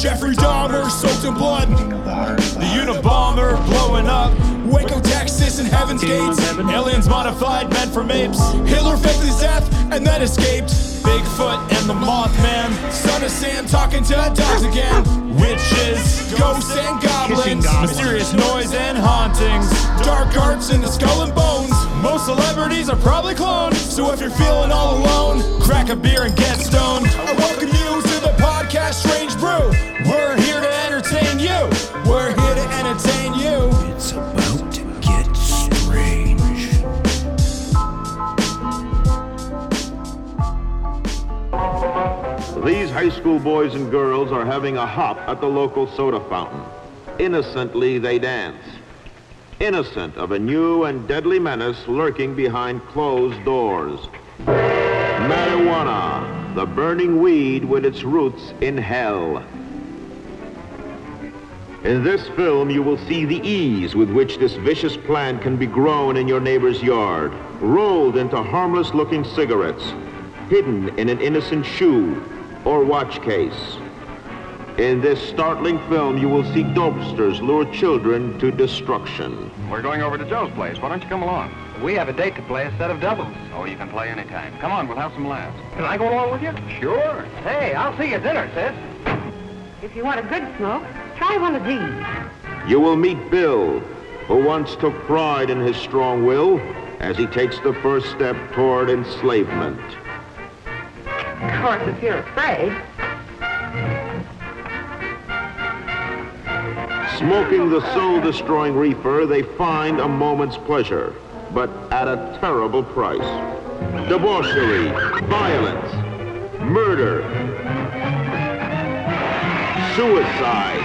Jeffrey Dahmer soaked in blood. The Unabomber blowing up. Waco, Texas, and Heaven's Gates. Aliens modified, men from apes. Hitler faked his death and then escaped. Bigfoot and the Mothman. Son of Sam talking to dogs again. Witches, ghosts, and goblins. Mysterious noise and hauntings. Dark arts in the skull and bones. Most celebrities are probably cloned. So if you're feeling all alone, crack a beer and get stoned. I welcome you to podcast Strange Brew. We're here to entertain you. We're here to entertain you. It's about to get strange. These high school boys and girls are having a hop at the local soda fountain. Innocently, they dance. Innocent of a new and deadly menace lurking behind closed doors. Marijuana, the burning weed with its roots in hell. In this film, you will see the ease with which this vicious plant can be grown in your neighbor's yard, rolled into harmless looking cigarettes, hidden in an innocent shoe or watch case. In this startling film, you will see dopesters lure children to destruction. We're going over to Joe's place. Why don't you come along? We have a date to play a set of doubles. Oh, you can play anytime. Come on, we'll have some laughs. Can I go along with you? Sure. Hey, I'll see you at dinner, sis. If you want a good smoke, try one of these. You will meet Bill, who once took pride in his strong will as he takes the first step toward enslavement. Of course, if you're afraid. Smoking the soul-destroying reefer, they find a moment's pleasure, but at a terrible price. Debauchery, violence, murder, suicide.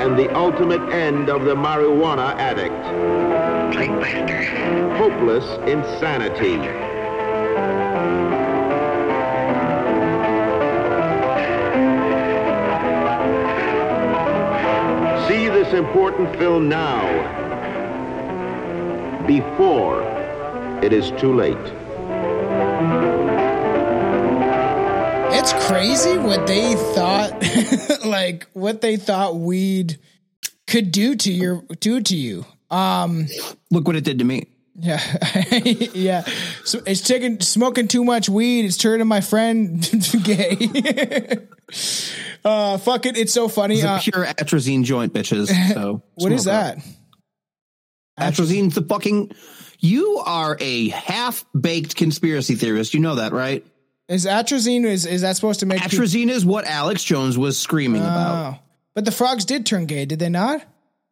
And the ultimate end of the marijuana addict. Hopeless insanity. This important film now, before it is too late. It's crazy what they thought, like what they thought weed could do to your do to you. Um, Look what it did to me. yeah, yeah. So it's taking smoking too much weed. It's turning my friend gay. Uh, fuck it. It's so funny. It's a Uh, pure atrazine joint, bitches. So what is up. that? Atrazine's the fucking. You are a half baked conspiracy theorist. You know that, right? Is atrazine is is that supposed to make people- Atrazine is what Alex Jones was screaming about. Oh. But the frogs did turn gay, did they not?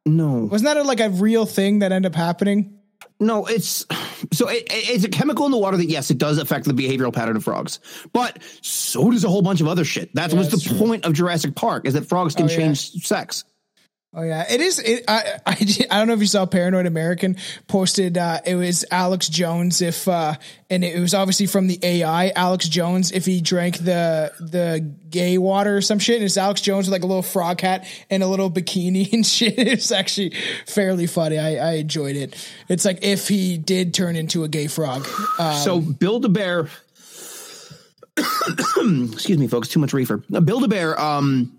No, Wasn't that a, like a real thing that ended up happening? No, it's so it, it's a chemical in the water that yes, it does affect the behavioral pattern of frogs, but so does a whole bunch of other shit. That was the true. point of Jurassic Park is that frogs can Oh, yeah. change sex. Oh yeah, it is. It, I, I I don't know if you saw Paranoid American posted. Uh, it was Alex Jones if uh, and it was obviously from the AI. Alex Jones if he drank the the gay water or some shit. And it's Alex Jones with like a little frog hat and a little bikini and shit. It's actually fairly funny. I, I enjoyed it. It's like if he did turn into a gay frog. Uh, So Build a Bear, excuse me, folks, too much reefer. Build a Bear, um,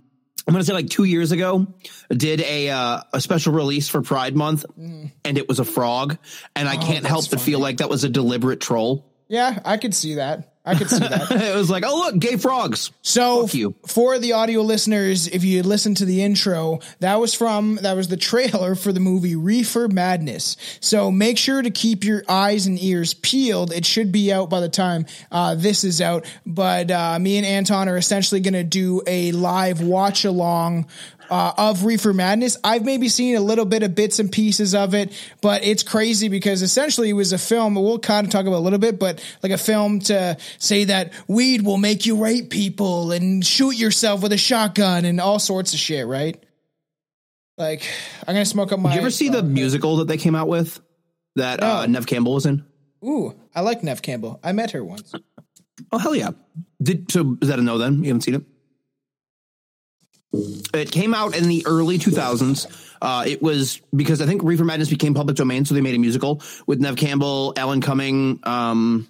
I'm gonna say like two years ago, did a uh, a special release for Pride Month, and it was a frog, and I can't help that's but feel like that was a deliberate troll. yeah, I could see that. I could see that. it was like, oh look, gay frogs. So for the audio listeners, if you listen to the intro, that was from that was the trailer for the movie Reefer Madness. So make sure to keep your eyes and ears peeled. It should be out by the time uh, this is out. But uh, me and Anton are essentially going to do a live watch along. Uh, of Reefer Madness. I've maybe seen a little bit of bits and pieces of it, but it's crazy because essentially it was a film. We'll kind of talk about a little bit, but like a film to say that weed will make you rape people and shoot yourself with a shotgun and all sorts of shit, right? Like, I'm gonna smoke up my. Did you ever see the musical that they came out with that uh, Neve Campbell was in? Ooh, I like Neve Campbell. I met her once. Oh hell yeah! Did so? Is that a no? Then you haven't seen it? It came out in the early 2000s. Uh, it was because I think Reefer Madness became public domain, so they made a musical with Neve Campbell, Alan Cumming. Um,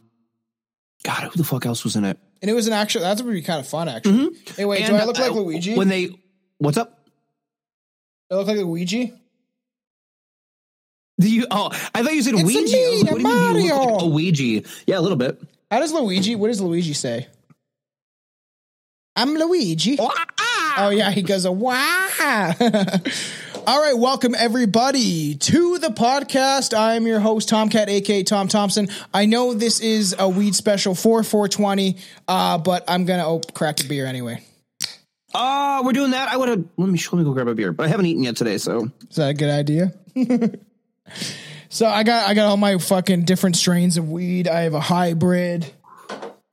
God, who the fuck else was in it? And it was an actual. That's would be kind of fun, actually. Hey, wait, do I look like uh, Luigi? When they, what's up? I look like Luigi. Do you? Oh, I thought you said It's Ouija. me, I what do you mean you Mario. like Ouija? Yeah, a little bit. How does Luigi? What does Luigi say? I'm Luigi. Oh yeah, he goes a wow. All right, welcome everybody to the podcast. I am your host Tomcat, aka Tom Thompson. I know this is a weed special for 420, uh, but I'm gonna oh, crack a beer anyway. Oh, we're doing that. I would have. Let me let me go grab a beer, but I haven't eaten yet today. So Is that a good idea? so I got I got all my fucking different strains of weed. I have a hybrid.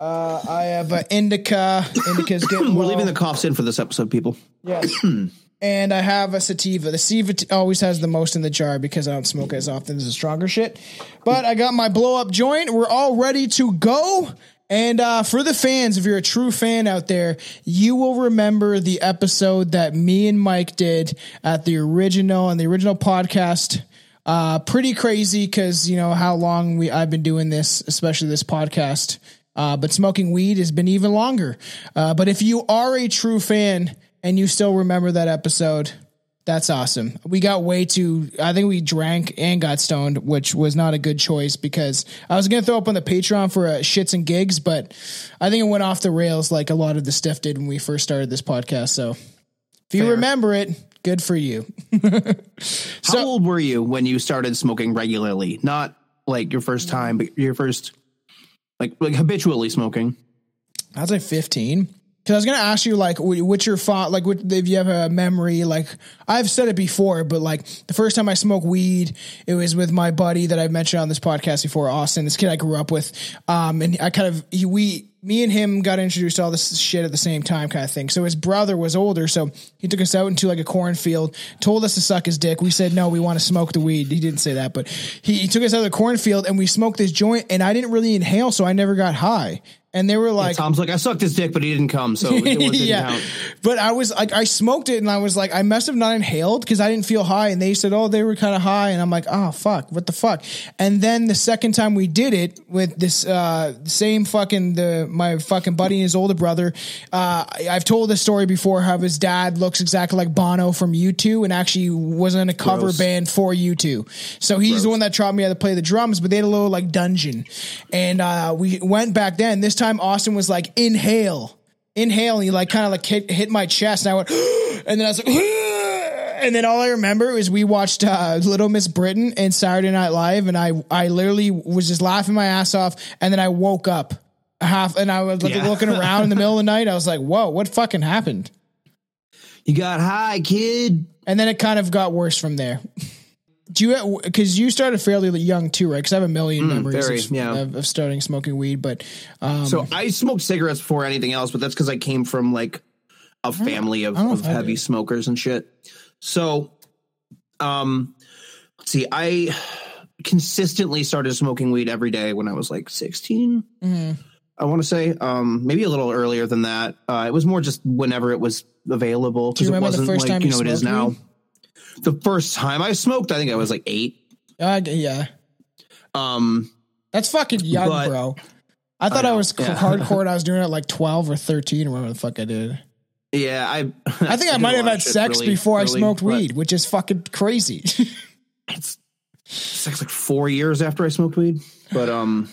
Uh, I have an indica. Indica's getting we're low. leaving the coughs in for this episode, people. Yes. and I have a sativa. The sativa always has the most in the jar because I don't smoke as often as the stronger shit. But I got my blow up joint. We're all ready to go. And uh, for the fans, if you're a true fan out there, you will remember the episode that me and Mike did at the original and the original podcast. Uh, pretty crazy because you know how long we I've been doing this, especially this podcast. Uh, but smoking weed has been even longer. Uh, but if you are a true fan and you still remember that episode, that's awesome. We got way too, I think we drank and got stoned, which was not a good choice because I was going to throw up on the Patreon for uh, shits and gigs, but I think it went off the rails like a lot of the stuff did when we first started this podcast. So if you remember it, good for you. How old were you when you started smoking regularly? Not like your first time, but your first like like habitually smoking. I was like 15. Cause I was gonna ask you like, what's your thought? Like, what, if you have a memory? Like, I've said it before, but like the first time I smoked weed, it was with my buddy that I've mentioned on this podcast before, Austin. This kid I grew up with, um, and I kind of he, we, me and him got introduced to all this shit at the same time, kind of thing. So his brother was older, so he took us out into like a cornfield, told us to suck his dick. We said no, we want to smoke the weed. He didn't say that, but he, he took us out of the cornfield and we smoked this joint, and I didn't really inhale, so I never got high. And they were like, Tom's like, I sucked his dick, but he didn't come, so didn't yeah. count. But I was like, I smoked it and I was like, I must have not inhaled because I didn't feel high. And they said, oh, they were kind of high. And I'm like, oh, fuck, what the fuck? And then the second time we did it with this uh, same fucking, the my fucking buddy and his older brother, uh, I- I've told this story before how his dad looks exactly like Bono from U2 and actually was in a cover Gross. band for U2. So he's the one that taught me how to play the drums, but they had a little like dungeon. And uh, we went back then. This time Austin was like, inhale, inhale. And he like kind of like hit, hit my chest. And I went, and then I was like, and then all I remember is we watched uh, Little Miss Britain and Saturday Night Live. And I, I literally was just laughing my ass off. And then I woke up half and I was like, Yeah. looking around in the middle of the night. I was like, whoa, what fucking happened? You got high, kid. And then it kind of got worse from there. Do you because you started fairly young too, right? Because I have a million memories Mm, very, of, yeah. of, of starting smoking weed, but um, So I smoked cigarettes before anything else, but that's because I came from like a family of, I don't know of heavy smokers and shit. So, um, let's see, I consistently started smoking weed every day when I was like 16. Mm-hmm. I want to say, um, maybe a little earlier than that. Uh, it was more just whenever it was available because it wasn't first like time you you know it is now. weed? The first time I smoked, I think I was like eight. uh, yeah, Um, that's fucking young, But- bro. I thought I, know, was yeah. hardcore. and I was doing it at like twelve or thirteen, or whatever the fuck I did. yeah, I. I think I might have had sex really before I smoked weed, which is fucking crazy. It's, it's like four years after I smoked weed, but um.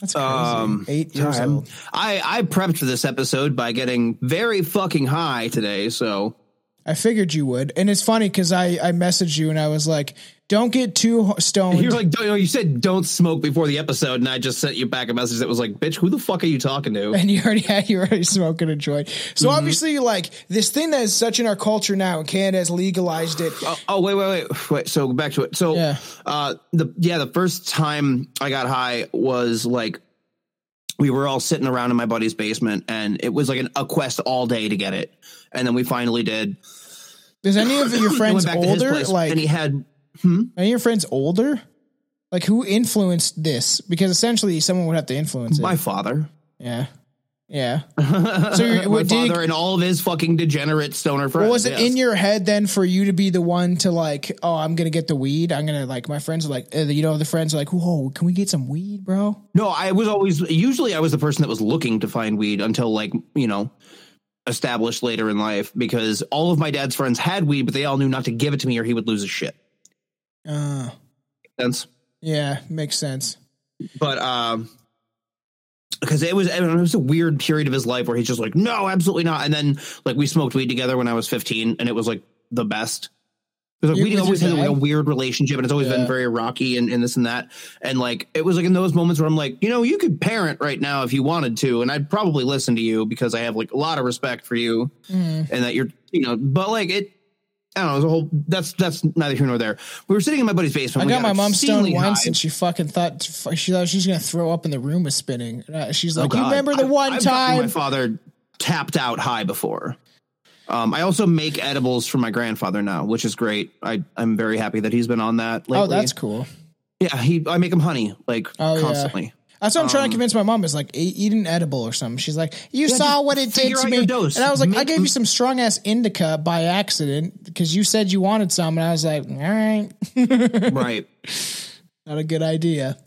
that's crazy. Um, Eight years old. I I prepped for this episode by getting very fucking high today. So I figured you would, and it's funny because I I messaged you and I was like, "Don't get too stoned." you're like, don't, you said don't smoke before the episode, and I just sent you back a message that was like, "Bitch, who the fuck are you talking to?" and you already had you already smoking a joint. So Mm-hmm. obviously, like this thing that is such in our culture now, and Canada has legalized it. Oh, oh, wait, wait, wait, wait. So back to it. So, Yeah. uh, the yeah, the first time I got high was like we were all sitting around in my buddy's basement, and it was like an, a quest all day to get it, and then we finally did. Is any of your friends went back to his older? place, Like, and he had hmm? any of your friends older? Like, who influenced this? Because essentially, someone would have to influence it. my father. yeah. Yeah. So you're, My father it, and all of his fucking degenerate stoner friends. was it yes. in your head then for you to be the one to like, oh, I'm gonna get the weed. I'm gonna like my friends are like, uh, you know, the friends are like, whoa, can we get some weed, bro? No, I was always usually I was the person that was looking to find weed until like, you know, established later in life because all of my dad's friends had weed, but they all knew not to give it to me or he would lose his shit. Uh, Sense? yeah, makes sense. But um because it was it was a weird period of his life where he's just like, no, absolutely not. And then like we smoked weed together when I was 15 and it was like the best. Because You- we always had like, a weird relationship and it's always Yeah. been very rocky and, and this and that. And like it was like in those moments where I'm like, you know, you could parent right now if you wanted to, and I'd probably listen to you because I have like a lot of respect for you Mm. and that you're you know, but like it I don't know, was a whole that's that's neither here nor there. We were sitting in my buddy's basement. I we got my mom stoned once, high. and she fucking thought she thought she was gonna throw up, and the room was spinning. Uh, She's like, Oh, "You remember the I've- one I've gotten My time?" father tapped out high before. Um, I also make edibles for my grandfather now, which is great. I I'm very happy that he's been on that. Lately. Oh, that's cool. yeah. He I make him honey like Oh, yeah. That's what I'm Um, trying to convince my mom is like eat, eat an edible or something. She's like, you Yeah, saw what it did to me, and I was like, I gave you some strong ass indica by accident because you said you wanted some, and I was like, all right, right. not a good idea.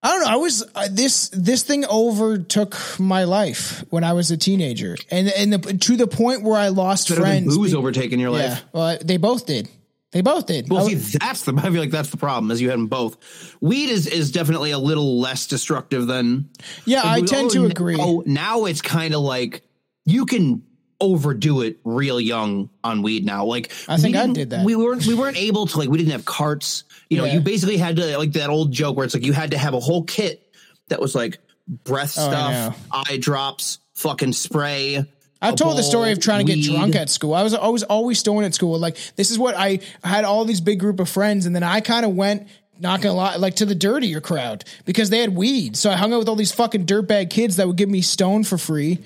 I don't know. I was uh, this this thing overtook my life when I was a teenager, and and the, to the point where I lost Better friends. booze be- overtaking your yeah, life. well, they both did. They both did. Well, see, that's the. I feel like that's the problem. Is you had them both. Weed is is definitely a little less destructive than. yeah, I tend oh, to agree. Now, now it's kind of like you can overdo it real young on weed now. Like I think I didn't- that. We weren't we weren't able to like we didn't have carts. You know, Yeah. you basically had to like that old joke where it's like you had to have a whole kit that was like breath Oh, stuff, eye drops, fucking spray. I've told the story of trying to get weed. drunk at school. I was always always stoned at school. Like this is what I, I had all these big group of friends, and then I kind of went. Not gonna lie, like to the dirtier crowd because they had weed. So I hung out with all these fucking dirtbag kids that would give me stone for free.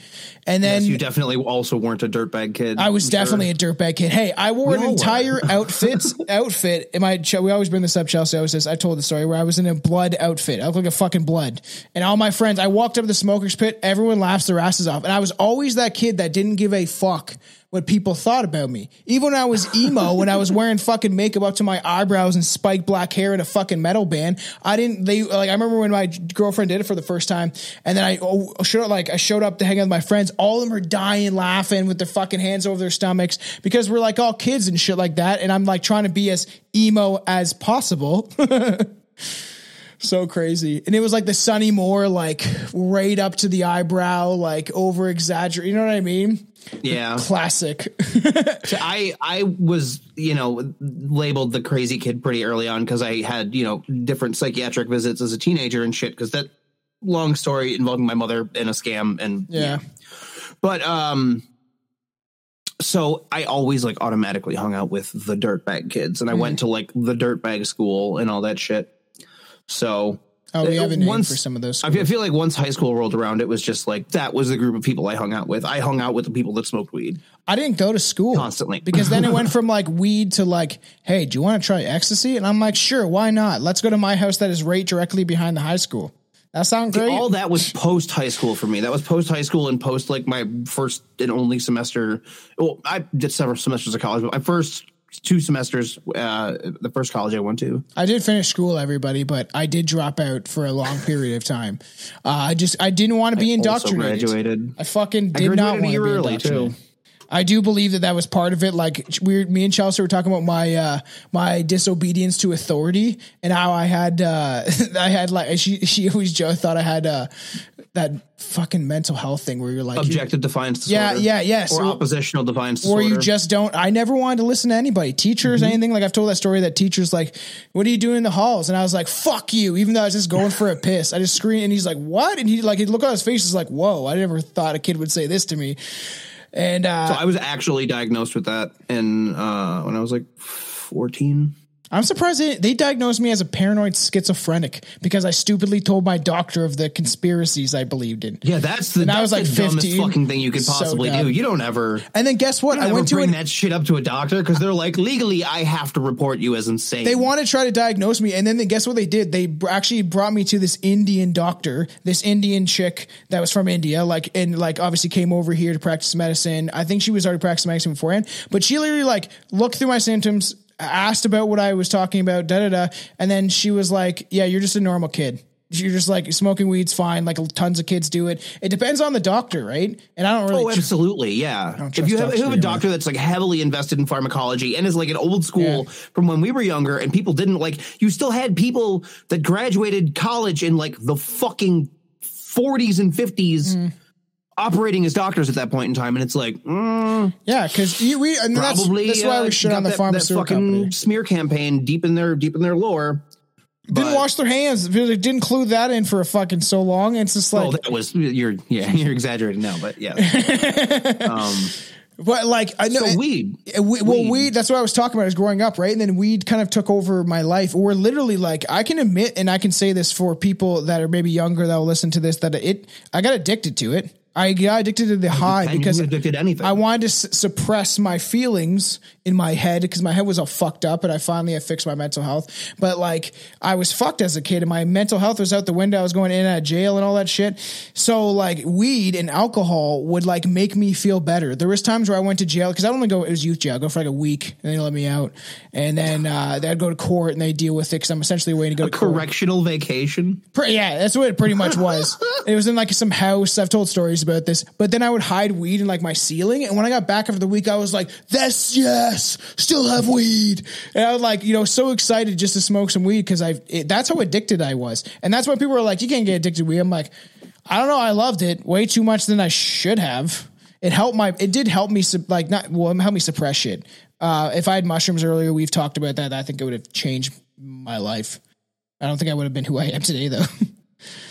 And then Yes, you definitely also weren't a dirtbag kid. I was I'm sure. definitely a dirtbag kid. Hey, I wore an entire outfit. outfit. In my we always bring this up, Chelsea. I always says I told the story where I was in a blood outfit. I looked like a fucking blood, and all my friends. I walked up to the smokers pit. Everyone laughs their asses off, and I was always that kid that didn't give a fuck what people thought about me. Even when I was emo, when I was wearing fucking makeup up to my eyebrows and spiked black hair and a fucking metal band, I didn't. They like I remember when my girlfriend did it for the first time, and then I oh, showed like I showed up to hang out with my friends. All of them are dying laughing with their fucking hands over their stomachs because we're like all kids and shit like that. And I'm like trying to be as emo as possible. so crazy. And it was like the Sonny Moore, like right up to the eyebrow, like over exaggerate. You know what I mean? Yeah. Classic. So I I was you know labeled the crazy kid pretty early on because I had you know different psychiatric visits as a teenager and shit because that long story involving my mother in a scam and yeah. but um so I always like automatically hung out with the dirtbag kids and I Mm. went to like the dirtbag school and all that shit. So Oh, we have a name once- for some of those. I feel, I feel like once high school rolled around, it was just like that was the group of people I hung out with. I hung out with the people that smoked weed. I didn't go to school Constantly. because then it went from like weed to like, hey, do you want to try ecstasy? And I'm like, sure, why not? Let's go to my house that is right directly behind the high school. That sounds great. All that was post high school for me. That was post high school and post like my first and only semester. Well, I did several semesters of college, but my first two semesters, uh, the first college I went to. I did finish school, everybody, but I did drop out for a long period of time. Uh, I just I didn't want to be also indoctrinated. graduated. I fucking I did not graduated a want to be indoctrinated. too. I do believe that that was part of it. Like we, me and Chelsea were talking about my uh, my disobedience to authority and how I had uh, I had like she she always Joe thought I had uh, that fucking mental health thing where you're like Objective defiance Yeah, disorder. yeah, yes. Or Or- oppositional defiance or you just don't i never wanted to listen to anybody teachers Mm-hmm. anything like i've told that story that teachers like what are you doing in the halls and i was like fuck you even though i was just going for a piss i just screamed and he's like what and he like he'd look on his face he's like whoa i never thought a kid would say this to me and uh So I was actually diagnosed with that in uh, when I was like 14. I'm surprised they, they diagnosed me as a paranoid schizophrenic because I stupidly told my doctor of the conspiracies I believed in. Yeah, that's the, And I was like the dumbest 15. fucking thing you could possibly dumb. do. You don't ever. And then guess what? I went to bring an, that shit up to a doctor because they're like, legally, I have to report you as insane. they want to try to diagnose me and then they, guess what they did they actually brought me to this indian doctor this indian chick that was from india like and like obviously came over here to practice medicine i think she was already practicing medicine beforehand but she literally like looked through my symptoms asked about what i was talking about da da da. And then she was like yeah you're just a normal kid. You're just like smoking weed's fine. Like tons of kids do it. It depends on the doctor right? And i don't really Oh, absolutely, yeah. If you have, if you have a doctor that's like heavily invested in pharmacology and is like an old school Yeah. from when we were younger, and people didn't like, you still had people that graduated college in like the fucking 40s and 50s Mm. Operating as doctors at that point in time, and it's like, mm, yeah because we and that's, probably that's why uh, we shit got on the that- that pharmaceutical fucking company smear campaign deep in their deep in their lore. didn't wash their hands didn't clue that in for a fucking so long it's just like Oh, that was you're yeah you're exaggerating now, but yeah. um, But like I know, so weed. Uh, we, well, Weed. weed. That's what I was talking about. Is growing up, right? And then weed kind of took over my life. We're literally like, I can admit, and I can say this for people that are maybe younger that will listen to this, that it, I got addicted to it. I got addicted to the high. Because addicted to anything. I wanted to s- suppress my feelings in my head because my head was all fucked up, and I finally had fixed my mental health. But like, I was fucked as a kid, and my mental health was out the window. I was going in and out of jail and all that shit. So like, weed and alcohol would like make me feel better. There was times where I went to jail because I only go. It was youth jail. I go for like a week, and they let me out, and then uh, they'd go to court and they deal with it because I'm essentially waiting to go to court. Correctional vacation. Pre- yeah, that's what it pretty much was. it was in like some house. I've told stories about this, but then I would hide weed in like my ceiling. And when I got back after the week, I was like, "This, yes, still have weed." And I was like, you know, so excited just to smoke some weed because I. That's how addicted I was, and that's why people were like, "You can't get addicted to weed." I'm like, I don't know. I loved it way too much than I should have. It helped my. It did help me. Like not well, help me suppress shit. Uh, if I had mushrooms earlier, we've talked about that. I think it would have changed my life. I don't think I would have been who I am today, though.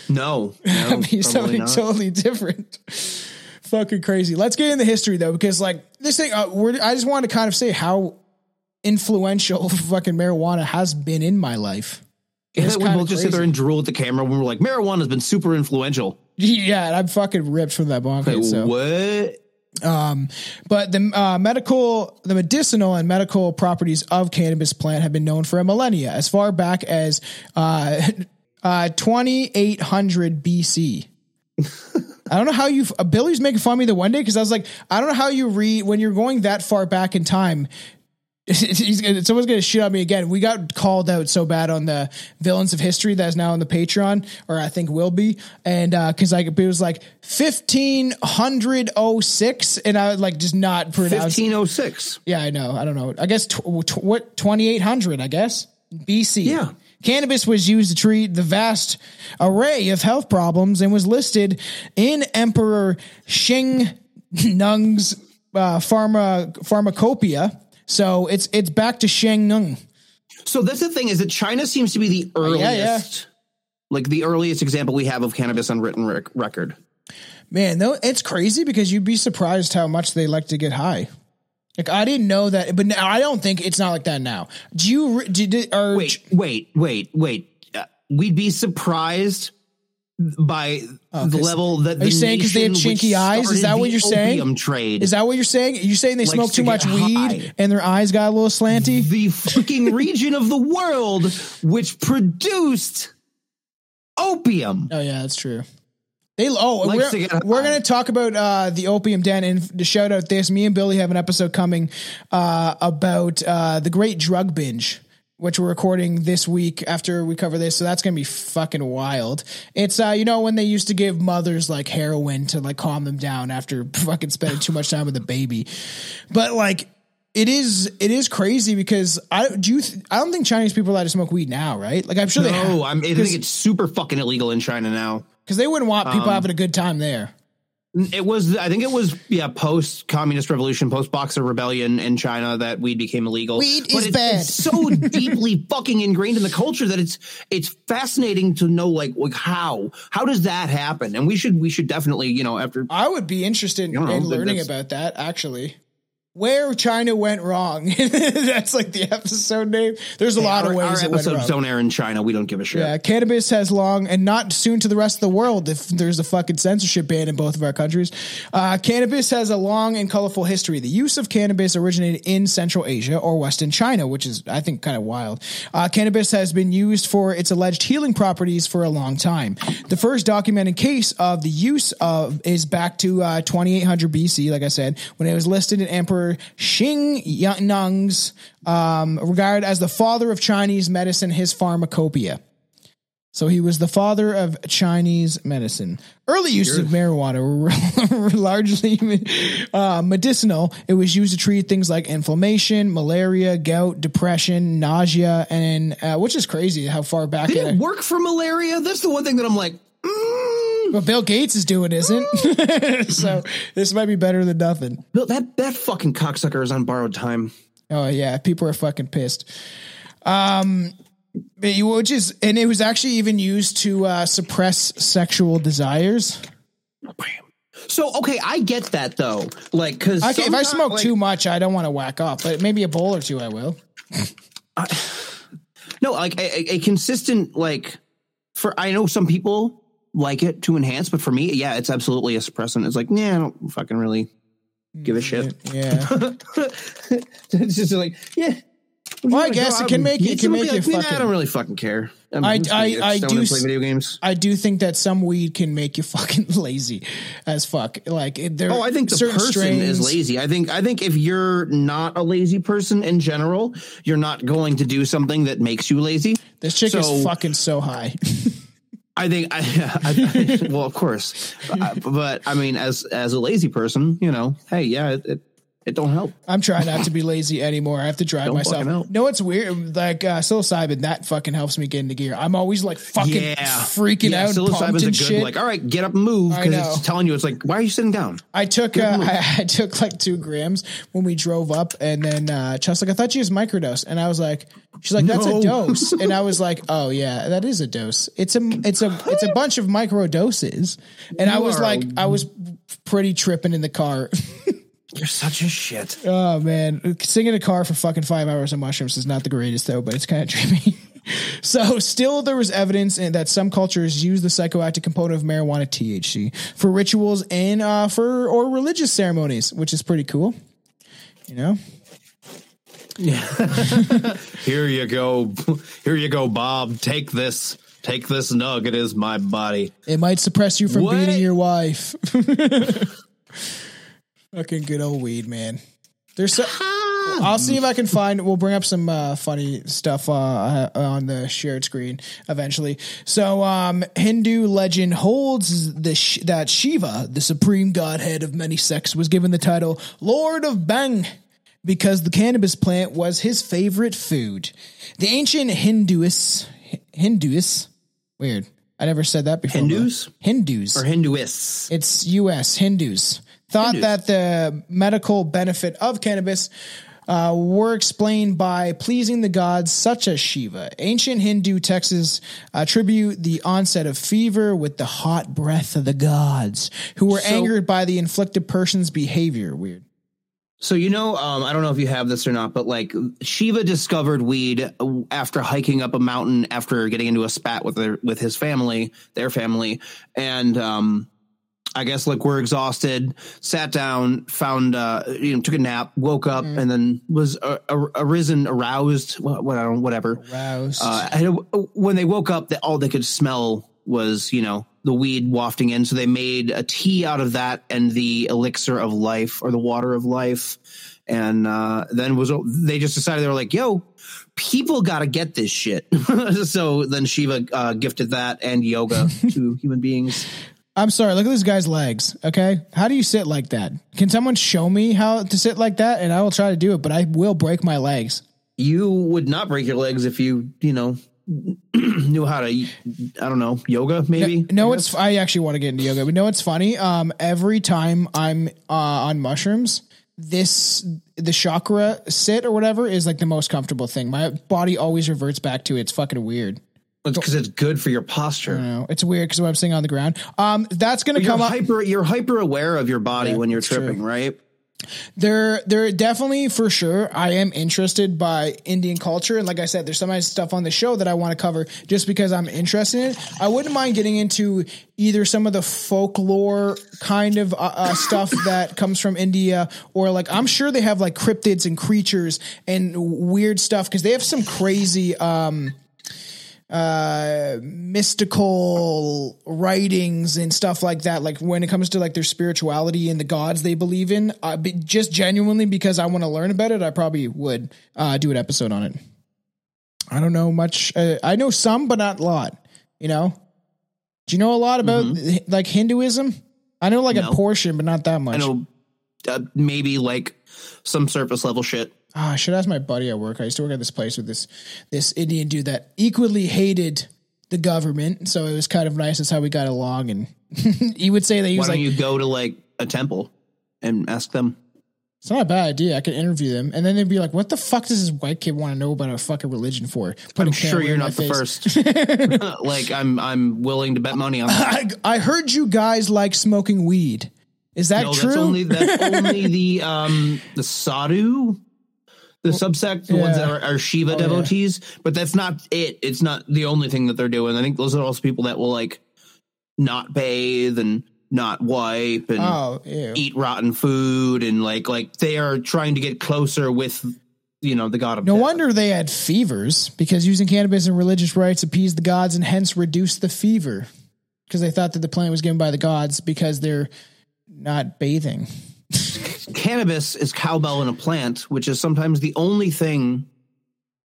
No, no probably something not. totally different. Fucking crazy. Let's get in the history though, because like this thing, uh, we're, I just wanted to kind of say how influential fucking marijuana has been in my life. It's we both just sit there and drool at the camera when we're like, marijuana has been super influential. Yeah, and I'm fucking ripped from that bonk. so. What? But the uh, medical, the medicinal and medical properties of cannabis plant have been known for a millennia, as far back as uh, uh, 2800 BC. I don't know how you. Uh, Billy's making fun of me the one day because I was like, I don't know how you read when you're going that far back in time. He's gonna, someone's gonna shit on me again. We got called out so bad on the villains of history that is now on the Patreon, or I think will be, and because like it was like fifteen hundred oh six, and I like just not pronounce. 1506. Yeah, I know. I don't know. I guess tw- tw- what twenty eight hundred. I guess BC. Yeah. Cannabis was used to treat the vast array of health problems and was listed in Emperor Shing Nung's uh, pharma pharmacopoeia. So it's it's back to Sheng Nung. So that's the thing is that China seems to be the earliest, Uh, yeah. like the earliest example we have of cannabis on written rec- record. Man, though it's crazy because you'd be surprised how much they like to get high. Like I didn't know that, but now, I don't think it's not like that now. Do you? Did or Wait, wait, wait, wait. Uh, we'd be surprised by the 'cause- level that Are you saying because they have chinky eyes? Is that what you're saying? Trade. Is that what you're saying? Are you saying they smoke to too get much weed and their eyes got a little slanty? the fucking region of the world which produced opium? Oh yeah, that's true. They oh Likes to we're, get we're gonna talk about uh, the opium den and to shout out this. Me and Billy have an episode coming uh, about uh, the Great Drug Binge. Which we're recording this week after we cover this, so that's gonna be fucking wild. It's uh, you know when they used to give mothers like heroin to like calm them down after fucking spending too much time with the baby, but like it is it is crazy because I do you th- I don't think Chinese people are allowed to smoke weed now, right? Like I'm sure they No, I'm, I think it's super fucking illegal in China now. They wouldn't want people Um, having a good time there. It was, I think it was, yeah, post communist revolution, post Boxer rebellion in China that weed became illegal. Weed But is it's, bad. It's so deeply fucking ingrained in the culture that it's it's fascinating to know like like how how does that happen? And we should we should definitely you know after I would be interested in don't know, learning about that actually. Where China went wrong. That's like the episode name. There's a lot our, of ways our it went episodes don't air in China. We don't give a shit. Yeah, cannabis has long and not soon to the rest of the world if there's a fucking censorship ban in both of our countries. Uh, cannabis has a long and colorful history. The use of cannabis originated in Central Asia or Western China, which is, I think, kind of wild. Uh, cannabis has been used for its alleged healing properties for a long time. The first documented case of the use of is back to uh, 2800 BC, like I said, when it was listed in Emperor Xing Nung's um, regarded as the father of Chinese medicine, his pharmacopoeia. So he was the father of Chinese medicine. Early uses of marijuana were, were largely uh, medicinal. It was used to treat things like inflammation, malaria, gout, depression, nausea, and uh, which is crazy how far back Did it. it work for malaria? That's the one thing that I'm like, mm, But Bill Gates is doing, isn't? so this might be better than nothing. Bill, that that fucking cocksucker is on borrowed time. Oh yeah, people are fucking pissed. Um, which is, and it was actually even used to uh, suppress sexual desires. So okay, I get that though. Like, because Okay, if I smoke too much, I don't want to whack off, but maybe a bowl or two, I will. no, like a- a consistent like for I know some people like it to enhance, but for me, yeah, it's absolutely a suppressant. It's like, yeah, I don't fucking really give a mm, shit. Yeah. it's just like, yeah. Well, I guess it can make it can make you like, "Nah, I don't really fucking care. I'm I- just I- I do play video games. I do think that some weed can make you fucking lazy as fuck. Like there. Oh, I think the person is lazy. I think I think if you're not a lazy person in general, you're not going to do something that makes you lazy. This chick So- is fucking so high. I think I, I, well, of course, Uh, but I mean, as as a lazy person, you know, hey, yeah, it it, it don't help. I'm trying not to be lazy anymore. I have to drive Don't myself. No, it's weird. Like uh, psilocybin, that fucking helps me get into gear. I'm always like fucking Yeah, freaking yeah, out, Psilocybin's a good shit. like, all right, get up and move because it's telling you it's like, why are you sitting down? I took uh, I, I took like two grams when we drove up, and then uh, Chelsea like, I thought you was microdose, and I was like, she's like, that's No. a dose, and I was like, oh yeah, that is a dose. It's a it's a it's a bunch of micro doses, and I was like, I was pretty tripping in the car. You're such a shit. oh man, sitting in a car for fucking five hours on mushrooms is not the greatest though, but it's kind of dreamy. So, still, there was evidence that some cultures use the psychoactive component of marijuana THC for rituals and uh, for or religious ceremonies, which is pretty cool. You know, Yeah. Here you go, here you go, Bob. Take this, take this nug. It is my body. it might suppress you from What? beating your wife. Fucking good old weed, man. There's so. I'll see if I can find. We'll bring up some uh, funny stuff uh, uh, on the shared screen eventually. So, um, Hindu legend holds the sh- that Shiva, the supreme godhead of many sects, was given the title Lord of Bhang because the cannabis plant was his favorite food. The ancient Hinduists, Hinduists, weird. I never said that before. Hindus? Hindus Or Hinduists. it's U.S. Hindus thought that the medical benefit of cannabis uh, were explained by pleasing the gods such as Shiva. Ancient Hindu texts attribute the onset of fever with the hot breath of the gods, who were So- angered by the inflicted person's behavior. Weird. So you know, um, I don't know if you have this or not, but like Shiva discovered weed after hiking up a mountain after getting into a spat with their with his family, their family, and um, I guess like we're exhausted, sat down, found uh, you know, took a nap, woke up, and then was uh, arisen, aroused, what, what I don't, whatever. Rouse. Uh, and when they woke up, that all they could smell was, you know, the weed wafting in. So they made a tea out of that and the elixir of life or the water of life. And uh, then was they just decided they were like, "Yo, people got to get this shit." so then Shiva uh, gifted that and yoga to human beings. I'm sorry. Look at this guy's legs. Okay, how do you sit like that? Can someone show me how to sit like that? And I will try to do it, but I will break my legs. You would not break your legs if you, you know, knew how to. I don't know, yoga maybe. No, it's I actually want to get into yoga, but no, it's funny. Um, every time I'm uh, on mushrooms, this the chakra sit or whatever is like the most comfortable thing. My body always reverts back to it. it's fucking weird. It's because it's good for your posture. It's weird because I'm sitting on the ground, um, that's gonna you're come up. hyper you're hyper aware of your body Yeah, when you're it's true. tripping, right? They're they're definitely for sure. I am interested by Indian culture, and like I said, there's some stuff on the show that I want to cover just because I'm interested in it. I wouldn't mind getting into either some of the folklore kind of uh, uh, stuff that comes from India, or like I'm sure they have like cryptids and creatures and weird stuff because they have some crazy. um uh mystical writings and stuff like that like when it comes to like their spirituality and the gods they believe in uh, just genuinely because i want to learn about it i probably would uh do an episode on it. I don't know much uh, i know some but not a lot you know? Do you know a lot about mm-hmm. like hinduism? I know like no. a portion but not that much. i know uh, maybe like some surface level shit Oh, I should ask my buddy at work. I used to work at this place with this this Indian dude that equally hated the government. So it was kind of nice. That's how we got along. And he would say that he Why was don't like, you go to like a temple and ask them? It's not a bad idea. I could interview them, and then they'd be like, "What the fuck does this white kid want to know about a fucking religion for?" Put I'm sure you're not the first. like I'm, I'm willing to bet money on that. I, I heard you guys like smoking weed. Is that no, true? That's only that's only the um the sadhu the subsect, the yeah. ones that are, are Shiva oh, devotees, yeah. but that's not it. It's not the only thing that they're doing. I think those are also people that will like not bathe and not wipe and oh, eat rotten food and like like they are trying to get closer with you know the god of no death. wonder they had fevers because using cannabis and religious rites appeased the gods and hence reduced the fever because they thought that the plant was given by the gods because they're not bathing cannabis is cowbell in a plant, which is sometimes the only thing.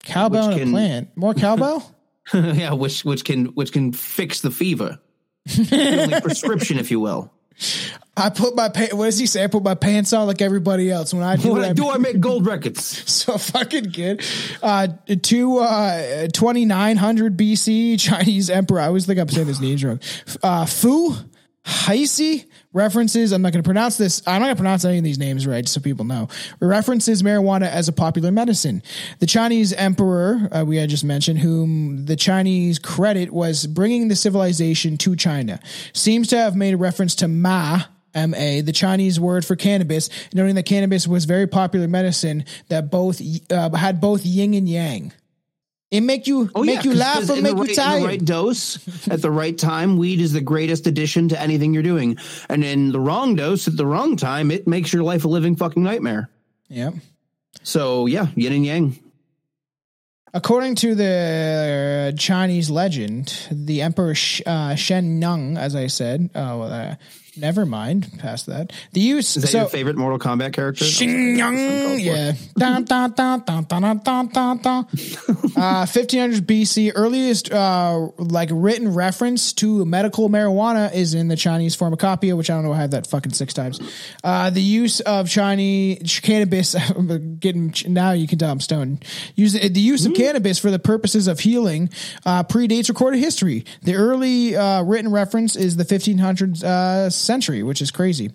Cowbell in can, a plant. More cowbell. yeah, which which can which can fix the fever. the only prescription, if you will. I put my pa- what does he say? I put my pants on like everybody else. When I do, what I do, I make gold records. so fucking good. Uh, to uh, twenty nine hundred BC, Chinese emperor. I always think I'm saying his name wrong. Uh, Fu Haishi references, I'm not going to pronounce this, I'm not going to pronounce any of these names right, so people know, references marijuana as a popular medicine. The Chinese emperor, uh, we had just mentioned, whom the Chinese credit was bringing the civilization to China, seems to have made a reference to Ma, MA, the Chinese word for cannabis, noting that cannabis was very popular medicine that both uh, had both yin and yang. It make you oh, make yeah, you laugh or make right, you tired. In the right dose at the right time, weed is the greatest addition to anything you're doing. And in the wrong dose at the wrong time, it makes your life a living fucking nightmare. Yep. So yeah, yin and yang. According to the Chinese legend, the Emperor uh, Shen Nung, as I said, oh, uh, Never mind. Past that. The use. Is that so, your favorite Mortal Kombat character? Yeah. uh, 1500 BC. Earliest uh, like written reference to medical marijuana is in the Chinese pharmacopoeia, which I don't know. I have that fucking six times. Uh, the use of Chinese cannabis. getting now you can tell I'm stoned. Use the, the use of mm. cannabis for the purposes of healing uh, predates recorded history. The early uh, written reference is the 1500s century, which is crazy.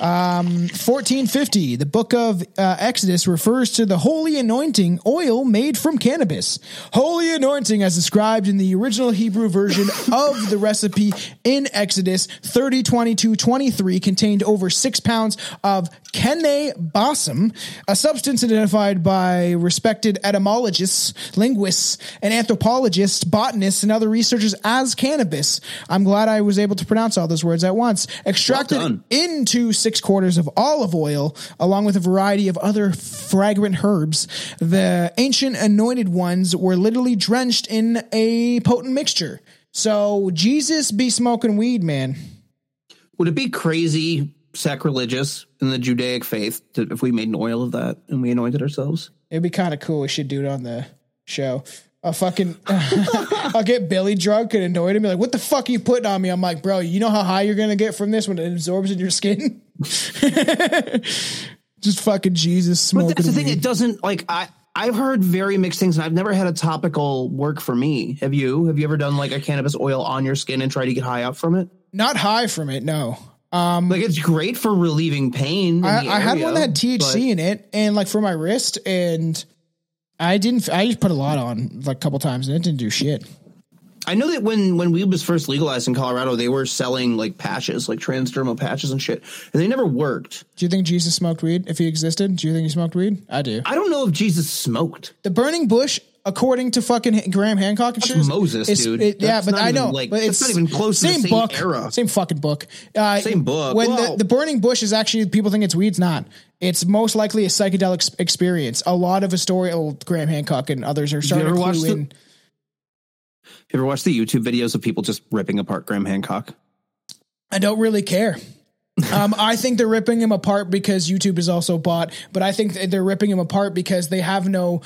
Um, 1450, the book of uh, Exodus refers to the holy anointing oil made from cannabis. Holy anointing, as described in the original Hebrew version of the recipe in Exodus 30, 22, 23, contained over six pounds of balsam, a substance identified by respected etymologists, linguists, and anthropologists, botanists, and other researchers as cannabis. I'm glad I was able to pronounce all those words at once extracted well into six quarters of olive oil, along with a variety of other fragrant herbs. The ancient anointed ones were literally drenched in a potent mixture. So Jesus be smoking weed, man. Would it be crazy, sacrilegious in the Judaic faith to, if we made an oil of that and we anointed ourselves? It'd be kind of cool. We should do it on the show a fucking I'll get Billy drunk and annoy him. Be like, what the fuck are you putting on me? I'm like, bro, you know how high you're gonna get from this when it absorbs in your skin? Just fucking Jesus smoking. But that's the thing, it doesn't like I I've heard very mixed things and I've never had a topical work for me. Have you? Have you ever done like a cannabis oil on your skin and try to get high up from it? Not high from it, no. Um, like it's great for relieving pain. I, I had one that had THC in it, and like for my wrist, and I didn't. I just put a lot on like a couple times, and it didn't do shit. I know that when when weed was first legalized in Colorado, they were selling like patches, like transdermal patches and shit, and they never worked. Do you think Jesus smoked weed? If he existed, do you think he smoked weed? I do. I don't know if Jesus smoked. The burning bush, according to fucking Graham Hancock and shit, Moses, is- dude. it- yeah, but I know, like- but it's not even close to the same book, era. same fucking book, uh, Same book. When the, the burning bush is actually people think it's weed, it's not. It's most likely a psychedelic experience. A lot of historical Graham Hancock and others are starting to clue the- You ever watch the YouTube videos of people just ripping apart Graham Hancock? I don't really care. Um, I think they're ripping him apart because YouTube is also bought, but I think they're ripping him apart because they have no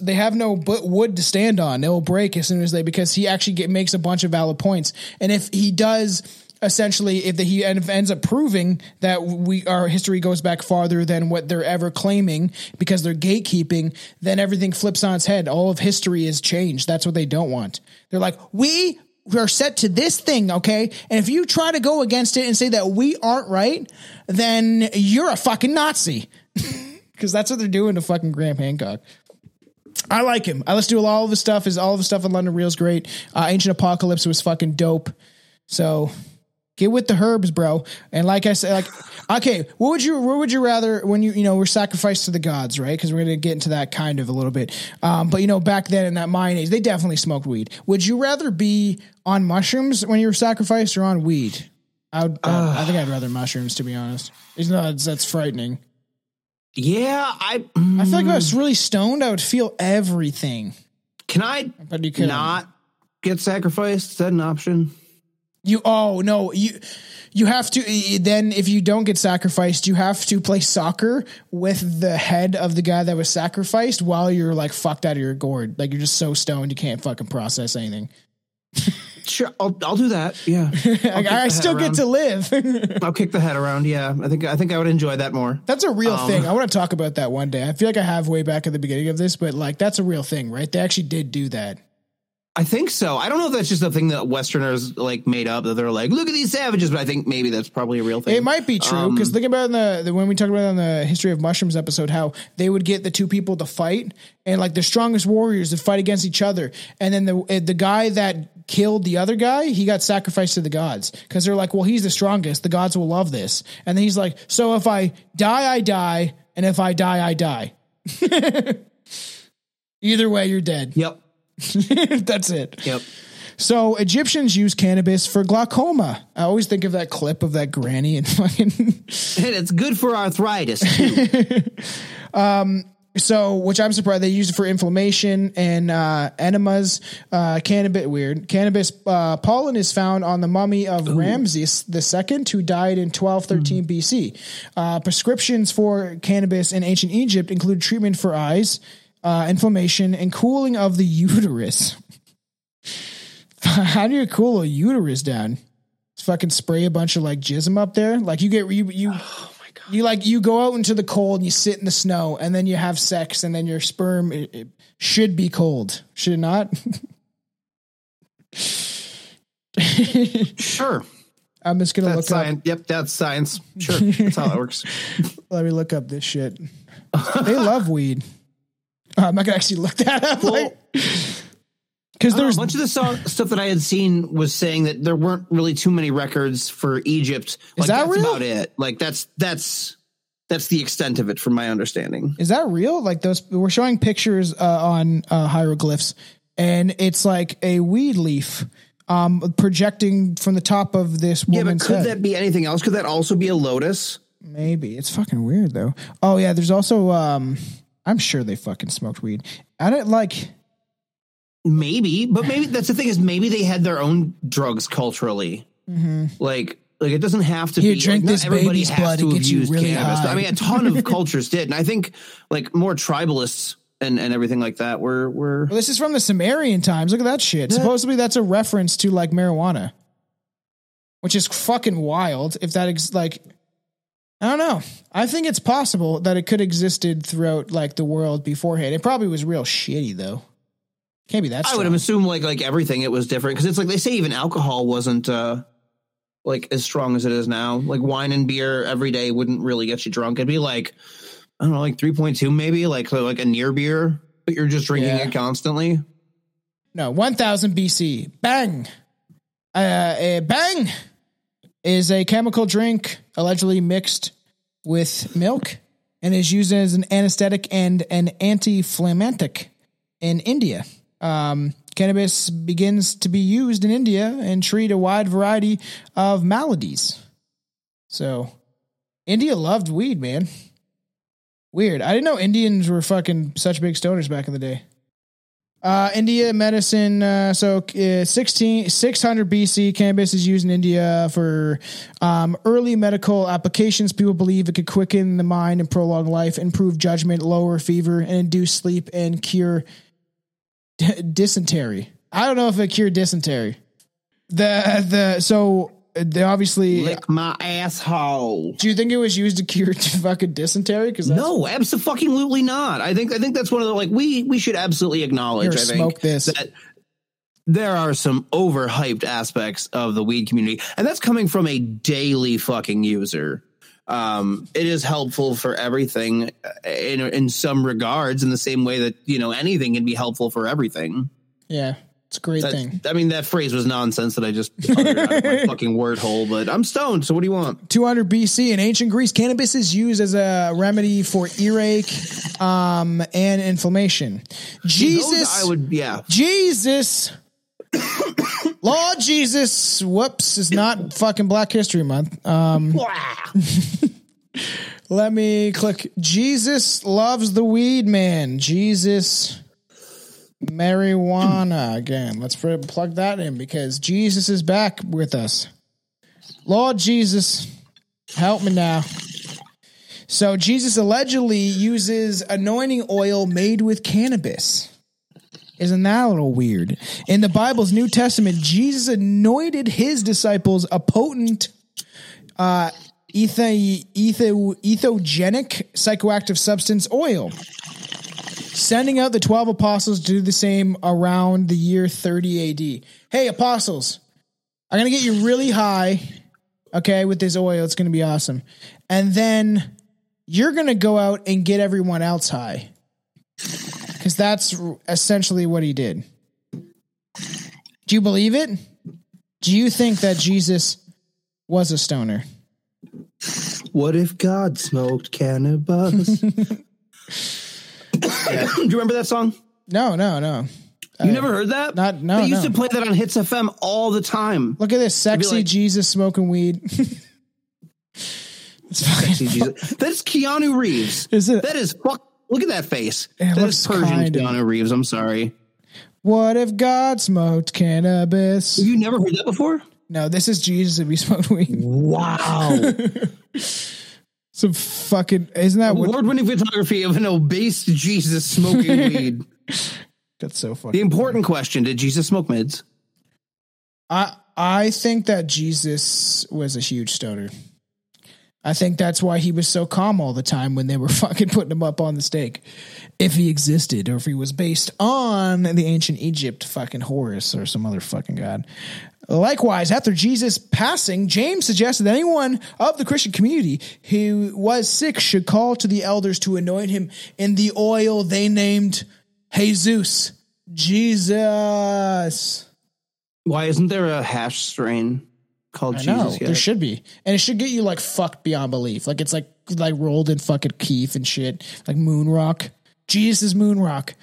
they have no wood to stand on. It will break as soon as they because he actually get, makes a bunch of valid points, and if he does essentially if the, he ends up proving that we our history goes back farther than what they're ever claiming because they're gatekeeping, then everything flips on its head. All of history is changed. That's what they don't want. They're like we are set to this thing, okay? And if you try to go against it and say that we aren't right, then you're a fucking Nazi. Because that's what they're doing to fucking Graham Hancock. I like him. I listen to all of his stuff. Is all of his stuff on London Real's great. Uh, Ancient Apocalypse was fucking dope. So get with the herbs, bro. And like I said, like okay, what would you what would you rather when you you know we're sacrificed to the gods, right? Because we're gonna get into that kind of a little bit. Um, but you know back then in that mine age, they definitely smoked weed. Would you rather be on mushrooms when you were sacrificed or on weed? I would. uh, I think I'd rather mushrooms, to be honest. Not. That's frightening. Yeah, I I feel like if I was really stoned, I would feel everything. can I But you could not get sacrificed. Is that an option? You oh no you you have to eh, then if you don't get sacrificed you have to play soccer with the head of the guy that was sacrificed while you're like fucked out of your gourd like you're just so stoned you can't fucking process anything. Sure, I'll I'll do that. Yeah, Like, I still get to live. I'll kick the head around. Yeah, I think I think I would enjoy that more. that's a real Um, thing. I want to talk about that one day. I feel like I have way back at the beginning of this, but like that's a real thing, right? They actually did do that. I think so. I don't know if that's just a thing that Westerners like made up that they're like, look at these savages, but I think maybe that's probably a real thing. It might be true Um, because think about in the, the when we talked about on the history of mushrooms episode how they would get the two people to fight and like the strongest warriors to fight against each other, and then the uh, the guy that killed the other guy he got sacrificed to the gods because they're like, well, he's the strongest, the gods will love this, and then he's like, so if I die, I die, and if I die, I die. Either way, you're dead. Yep. That's it. Yep. So Egyptians use cannabis for glaucoma. I always think of that clip of that granny and fucking. And it's good for arthritis too. so, which I'm surprised they use it for inflammation and uh, enemas. Uh, cannabis, weird. Cannabis uh, pollen is found on the mummy of Ramses II, who died in 1213 BC. Uh, prescriptions for cannabis in ancient Egypt include treatment for eyes, uh, inflammation, and cooling of the uterus. How do you cool a uterus down? Just fucking spray a bunch of like jism up there. Like you get you you. You like you go out into the cold and you sit in the snow and then you have sex and then your sperm it, it should be cold, should it not? sure. I'm just gonna That's look science. Yep, that's science. Sure. That's how it works. Let me look up this shit. they love weed. Oh, I'm not gonna actually look that up. Like, because there's a bunch of the song, stuff that I had seen was saying that there weren't really too many records for Egypt. Like, that that's real? about it. Like that's that's that's the extent of it from my understanding. Is that real? Like those, we're showing pictures uh, on uh, hieroglyphs, and it's like a weed leaf um, projecting from the top of this Yeah, but could head. that be anything else? Could that also be a lotus? Maybe it's fucking weird though. Oh yeah, there's also um, I'm sure they fucking smoked weed. I don't like. Maybe, but maybe that's the thing is maybe they had their own drugs culturally. Like, like it doesn't have to Mm-hmm. Here, be. drink like, not this everybody has blood, to it have gets used really cannabis. high. I mean, a ton of cultures did, and I think like more tribalists and and everything like that were were. Well, this is from the Sumerian times. Look at that shit. Supposedly that's a reference to like marijuana, which is fucking wild. If that ex- like, I don't know. I think it's possible that it could existed throughout like the world beforehand. It probably was real shitty though. Can't be that. I would strong. assume like like everything it was different because it's like they say even alcohol wasn't uh like as strong as it is now. Like wine and beer every day wouldn't really get you drunk. It'd be like I don't know, like three point two maybe, like like a near beer, but you're just drinking Yeah. it constantly. no 1000 BC. Bhang, uh, a bhang is a chemical drink allegedly mixed with milk and is used as an anesthetic and an anti-inflammatory in India. Um, cannabis begins to be used in India and treat a wide variety of maladies. So, India loved weed, man. Weird. I didn't know Indians were fucking such big stoners back in the day. Uh, India medicine. Uh, so, uh, 16, 600 BC, cannabis is used in India for um, early medical applications. People believe it could quicken the mind and prolong life, improve judgment, lower fever, and induce sleep and cure d- dysentery. I don't know if it cured dysentery. The the so they obviously Lick my asshole. Do you think it was used to cure fucking dysentery? Because No, absolutely not. I think I think that's one of the like we we should absolutely acknowledge. Here, I think this. that there are some overhyped aspects of the weed community, and that's coming from a daily fucking user. Um, it is helpful for everything in in some regards, in the same way that you know anything can be helpful for everything. yeah, it's a great That's- thing. I mean, that phrase was nonsense that I just uttered out of my fucking word hole. But I'm stoned, so what do you want? 200 BC in ancient Greece, cannabis is used as a remedy for earache um, and inflammation. Jesus, I would, yeah. Jesus, Lord Jesus, whoops, is not fucking Black History Month. Um, let me click. Jesus loves the weed man. Jesus marijuana again. Let's plug that in because Jesus is back with us. Lord Jesus, help me now. So Jesus allegedly uses anointing oil made with cannabis. Isn't that a little weird? In the Bible's New Testament, Jesus anointed his disciples a potent uh, etho, etho, entheogenic psychoactive substance oil, sending out the 12 apostles to do the same around the year 30 AD. Hey, apostles, I'm going to get you really high, okay, with this oil. It's going to be awesome. And then you're going to go out and get everyone else high because that's essentially what he did. Do you believe it? Do you think that Jesus was a stoner? What if God smoked cannabis? Do you remember that song? No, no, no. You never heard that? Not- no, They used no. to play that on Hits FM all the time. Look at this sexy like- Jesus smoking weed. See, Jesus. That's Keanu Reeves. Is it? That is fuck. Look at that face. That Persian kinda- Keanu Reeves. I'm sorry. what if God smoked cannabis? You never heard that before? No, this is Jesus if he smoked weed. Wow. Some fucking isn't that what? Award-winning photography of an obese Jesus smoking weed. That's so funny. The important question: Did Jesus smoke mids? I I think that Jesus was a huge stoner. I think that's why he was so calm all the time when they were fucking putting him up on the stake. If he existed, or if he was based on the ancient Egypt fucking Horus or some other fucking god. Likewise, after Jesus passing, James suggested that anyone of the Christian community who was sick should call to the elders to anoint him in the oil they named Jesus. Jesus. Why isn't there a hash strain called I Jesus? know yet? there should be, and it should get you like fucked beyond belief. Like it's like like rolled in fucking keef and shit, like moon rock. Jesus is moon rock.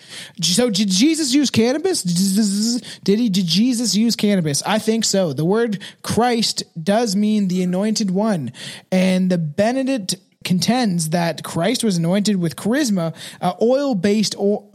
So did Jesus use cannabis? Did he? Did Jesus use cannabis? I think so. The word Christ does mean the anointed one, and the Benedict contends that Christ was anointed with charisma, a oil based or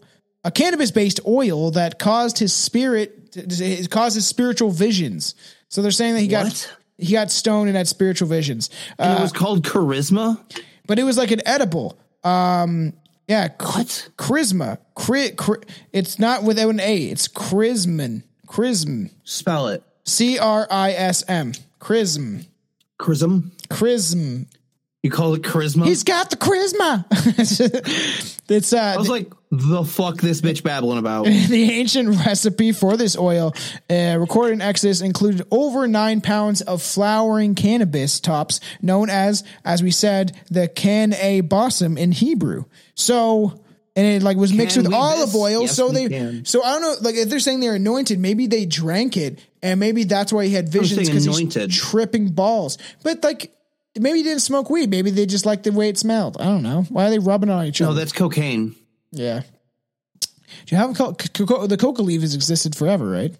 a cannabis based oil that caused his spirit it caused his spiritual visions. So they're saying that he got he got stoned and had spiritual visions. Uh, it was called charisma. but it was like an edible. Um yeah, What? charisma. Chri- chri- it's not without an A. It's charisman. Charism. Spell it. C R I S M. Charism. Chrism. Charism. You call it charisma? He's got the charisma. it's uh I was like, the fuck this bitch babbling about? the ancient recipe for this oil, uh, recorded in Exodus, included over nine pounds of flowering cannabis tops, known as, as we said, the kaneh bosm in Hebrew. So and it like was mixed Can with olive this? oil. Yes, so they, can. so I don't know, like if they're saying they're anointed, maybe they drank it, and maybe that's why he had visions because he's tripping balls. But like, maybe he didn't smoke weed. Maybe they just liked the way it smelled. I don't know. Why are they rubbing it on each other? No, that's cocaine. Yeah. Do you have co- co- the coca leaf has existed forever, right?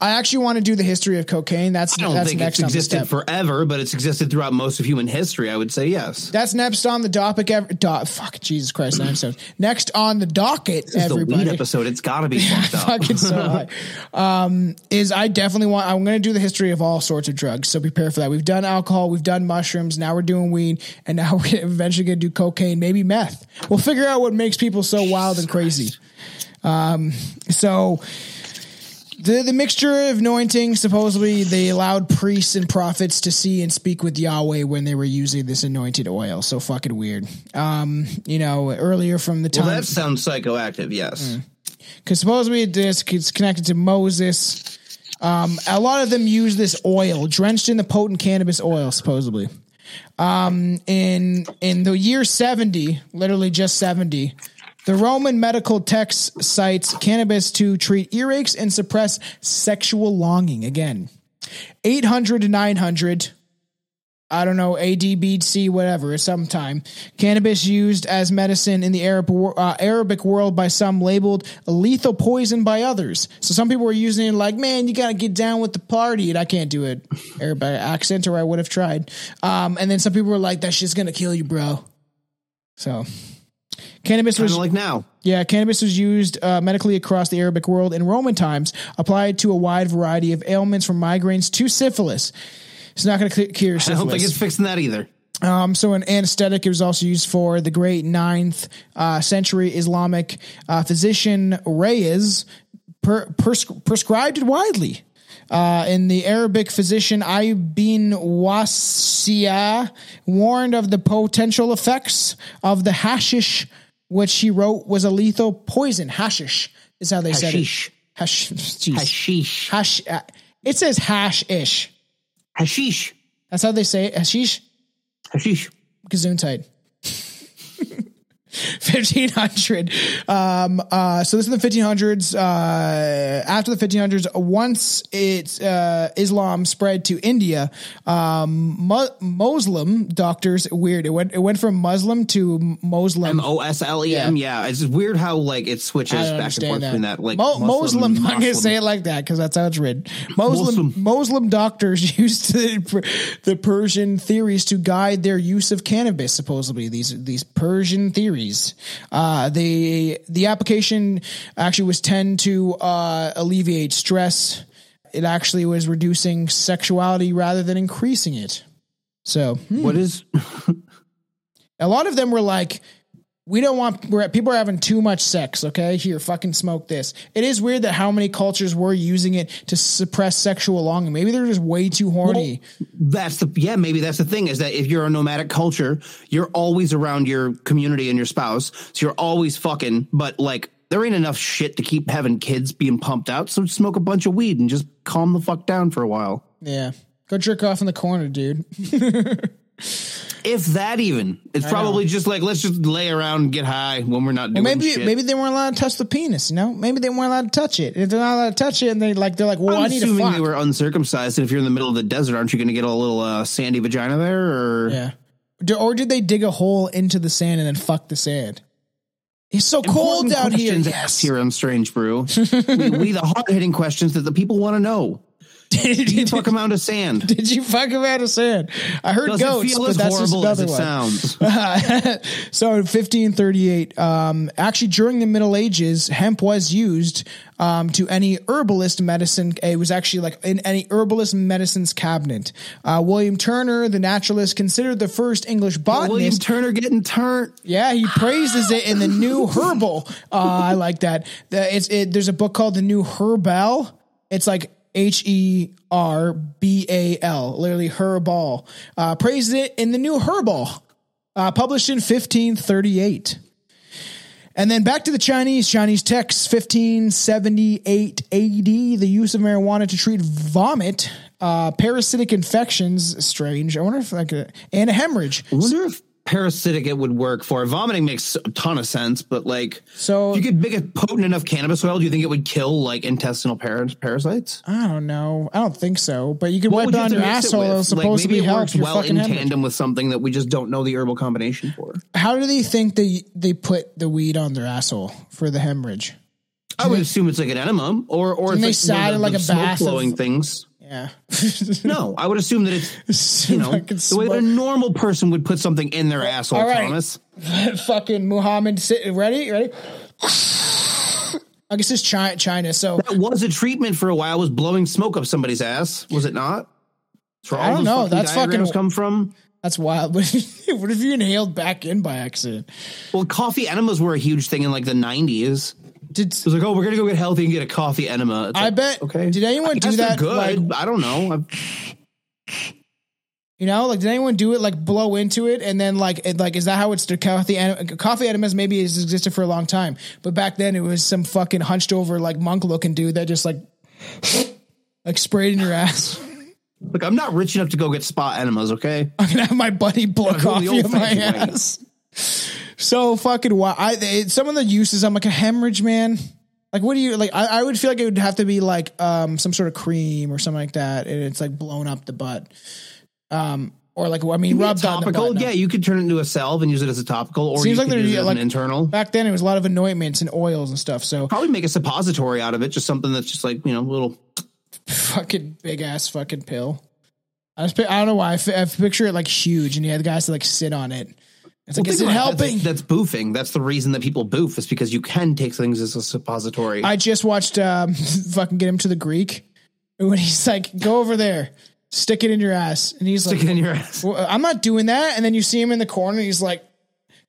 I actually want to do the history of cocaine. That's I don't that's think next it's existed forever, but it's existed throughout most of human history. I would say yes. That's next on the docket. Ev- do- fuck, Jesus Christ, nine episodes. Next on the docket, This is the weed episode. It's got to be fucked up. fucking so high. Um, is I definitely want. I'm going to do the history of all sorts of drugs. So prepare for that. We've done alcohol, we've done mushrooms. Now we're doing weed, and now we're eventually going to do cocaine, maybe meth. We'll figure out what makes people so wild and crazy. Um, so. The, the mixture of anointing, supposedly they allowed priests and prophets to see and speak with Yahweh when they were using this anointed oil. So fucking weird. Um, you know, earlier from the time Well, that sounds psychoactive. Yes. because supposedly this it's connected to Moses. Um, a lot of them use this oil drenched in the potent cannabis oil, supposedly. Um, in in the year seventy, literally just seventy, the Roman medical text cites cannabis to treat earaches and suppress sexual longing. Again, eight hundred to nine hundred. I don't know, ADBC, whatever, sometime. Cannabis used as medicine in the Arab, uh, Arabic world by some labeled a lethal poison by others. So some people were using it like, man, you got to get down with the party. And I can't do it Arabic accent or I would have tried. Um, and then some people were like, that shit's going to kill you, bro. So cannabis Kind was like now. yeah, cannabis was used uh, medically across the Arabic world in Roman times, applied to a wide variety of ailments from migraines to syphilis. It's not going to cure syphilis. I don't think it's fixing that either. Um, so an anesthetic, it was also used for the great ninth uh, century Islamic uh, physician Rhazes per, pres- prescribed it widely. Uh, and the Arabic physician Ibn Wahshiyya warned of the potential effects of the hashish, which he wrote was a lethal poison. Hashish is how they Hashish. said it. Hash, jeez. Hashish. Hash. uh, It says hash-ish. Hashish. That's how they say it. Hashish. Hashish. Gesundheit. 1500 um uh so this is the 1500s uh after the 1500s once it's uh islam spread to india um Mu- muslim doctors weird it went it went from muslim to muslim M O S L E M. Yeah, it's weird how like it switches back and forth that. between that. Like Mo- Muslim, I'm gonna Muslim. say it like that because that's how it's written. Muslim, Muslim. Muslim doctors used the, the Persian theories to guide their use of cannabis. Supposedly, these these Persian theories. Uh, the the application actually was tend to uh, alleviate stress. It actually was reducing sexuality rather than increasing it. So hmm. What is? a lot of them were like, we don't want we're, people are having too much sex. Okay, here, fucking smoke this. It is weird that how many cultures were using it to suppress sexual longing. Maybe they're just way too horny. That's the yeah. Maybe that's the thing is that if you're a nomadic culture, you're always around your community and your spouse, so you're always fucking. But like, there ain't enough shit to keep having kids being pumped out. So smoke a bunch of weed and just calm the fuck down for a while. yeah, go jerk off in the corner, dude. If that even, it's probably just like let's just lay around and get high when we're not doing maybe shit. maybe they weren't allowed to touch the penis. You know, maybe they weren't allowed to touch it. If they're not allowed to touch it, and they like they're like, well, I'm I need to assuming fuck. they were uncircumcised, and if you're in the middle of the desert, aren't you going to get a little uh, sandy vagina there? Or yeah. Do- Or did they dig a hole into the sand and then fuck the sand? It's so cold down here. Yes. here on Strange Brew. we, we the hard hitting questions that the people want to know. did, You fuck him out of sand. did you fuck him out of sand? I heard Does goats, it feel but as that's just horrible as another it one. sounds? so in 1538, um, actually during the Middle Ages, hemp was used um, to any herbalist medicine. It was actually like in any herbalist medicine's cabinet. Uh, William Turner, the naturalist, considered the first English botanist. William Turner getting turned. Yeah, he praises it in the new herbal. Uh, I like that. The, it's it, there's a book called the New Herbal. It's like H E R B A L, literally herbal. Uh, praises it in the New Herbal, uh, published in 1538. And then back to the Chinese, Chinese texts, 1578 AD, the use of marijuana to treat vomit, uh, parasitic infections, strange. I wonder if like a, and a hemorrhage. I wonder if parasitic it would work for. Vomiting makes a ton of sense, but like, So- if you could make it potent enough cannabis oil, do you think it would kill like intestinal par- parasites? I don't know. I don't think so. But you could What wipe it you your to it asshole. with? It'll Like, supposedly maybe it works well in tandem with something that we just don't know the herbal combination for. How do they think they they put the weed on their asshole for the hemorrhage? I would assume it's like an enema, or or it's they like, sat in of like a bath of- blowing things. Yeah. No, I would assume that it's you know the way that a normal person would put something in their asshole. all right. Thomas, fucking Muhammad. Sit, ready? Ready? I guess it's China. China. So that was a treatment for a while. Was blowing smoke up somebody's ass? Was it not? I don't know. That's fucking- come from. that's wild. What if, what if you inhaled back in by accident? Well, coffee enemas were a huge thing in like the nineties. Did It was like, oh, we're gonna go get healthy and get a coffee enema. It's I like, bet- Okay. did anyone I do that, Good. like- I don't know. I've- you know like did anyone do it like blow into it and then like it, like is that how it's the coffee en- coffee enemas maybe has existed for a long time but back then it was some fucking hunched over like monk looking dude that just like like sprayed in your ass. Look, I'm not rich enough to go get spa enemas. Okay. I'm gonna have my buddy blow Yeah, coffee in my way. ass. So fucking wild. I they, some of the uses. I'm like a hemorrhage, man. Like, what do you like? I, I would feel like it would have to be like um some sort of cream or something like that, and it's like blown up the butt. Um, or like I mean, rubbed on the topical. Yeah, you could turn it into a salve and use it as a topical, or Seems you like could use it as like an internal. Back then, it was a lot of anointments and oils and stuff. So Probably make a suppository out of it, just something that's just like you know, a little. fucking big ass fucking pill. I just, I don't know why I, fi- I picture it like huge, and you had the guys to like sit on it. It's like, is it helping? That's, that's boofing. That's the reason that people boof is because you can take things as a suppository. I just watched um, fucking get him to the Greek when he's like, "Go over there, stick it in your ass," and he's Stick like, it in your ass. well, "I'm not doing that." And then you see him in the corner, he's like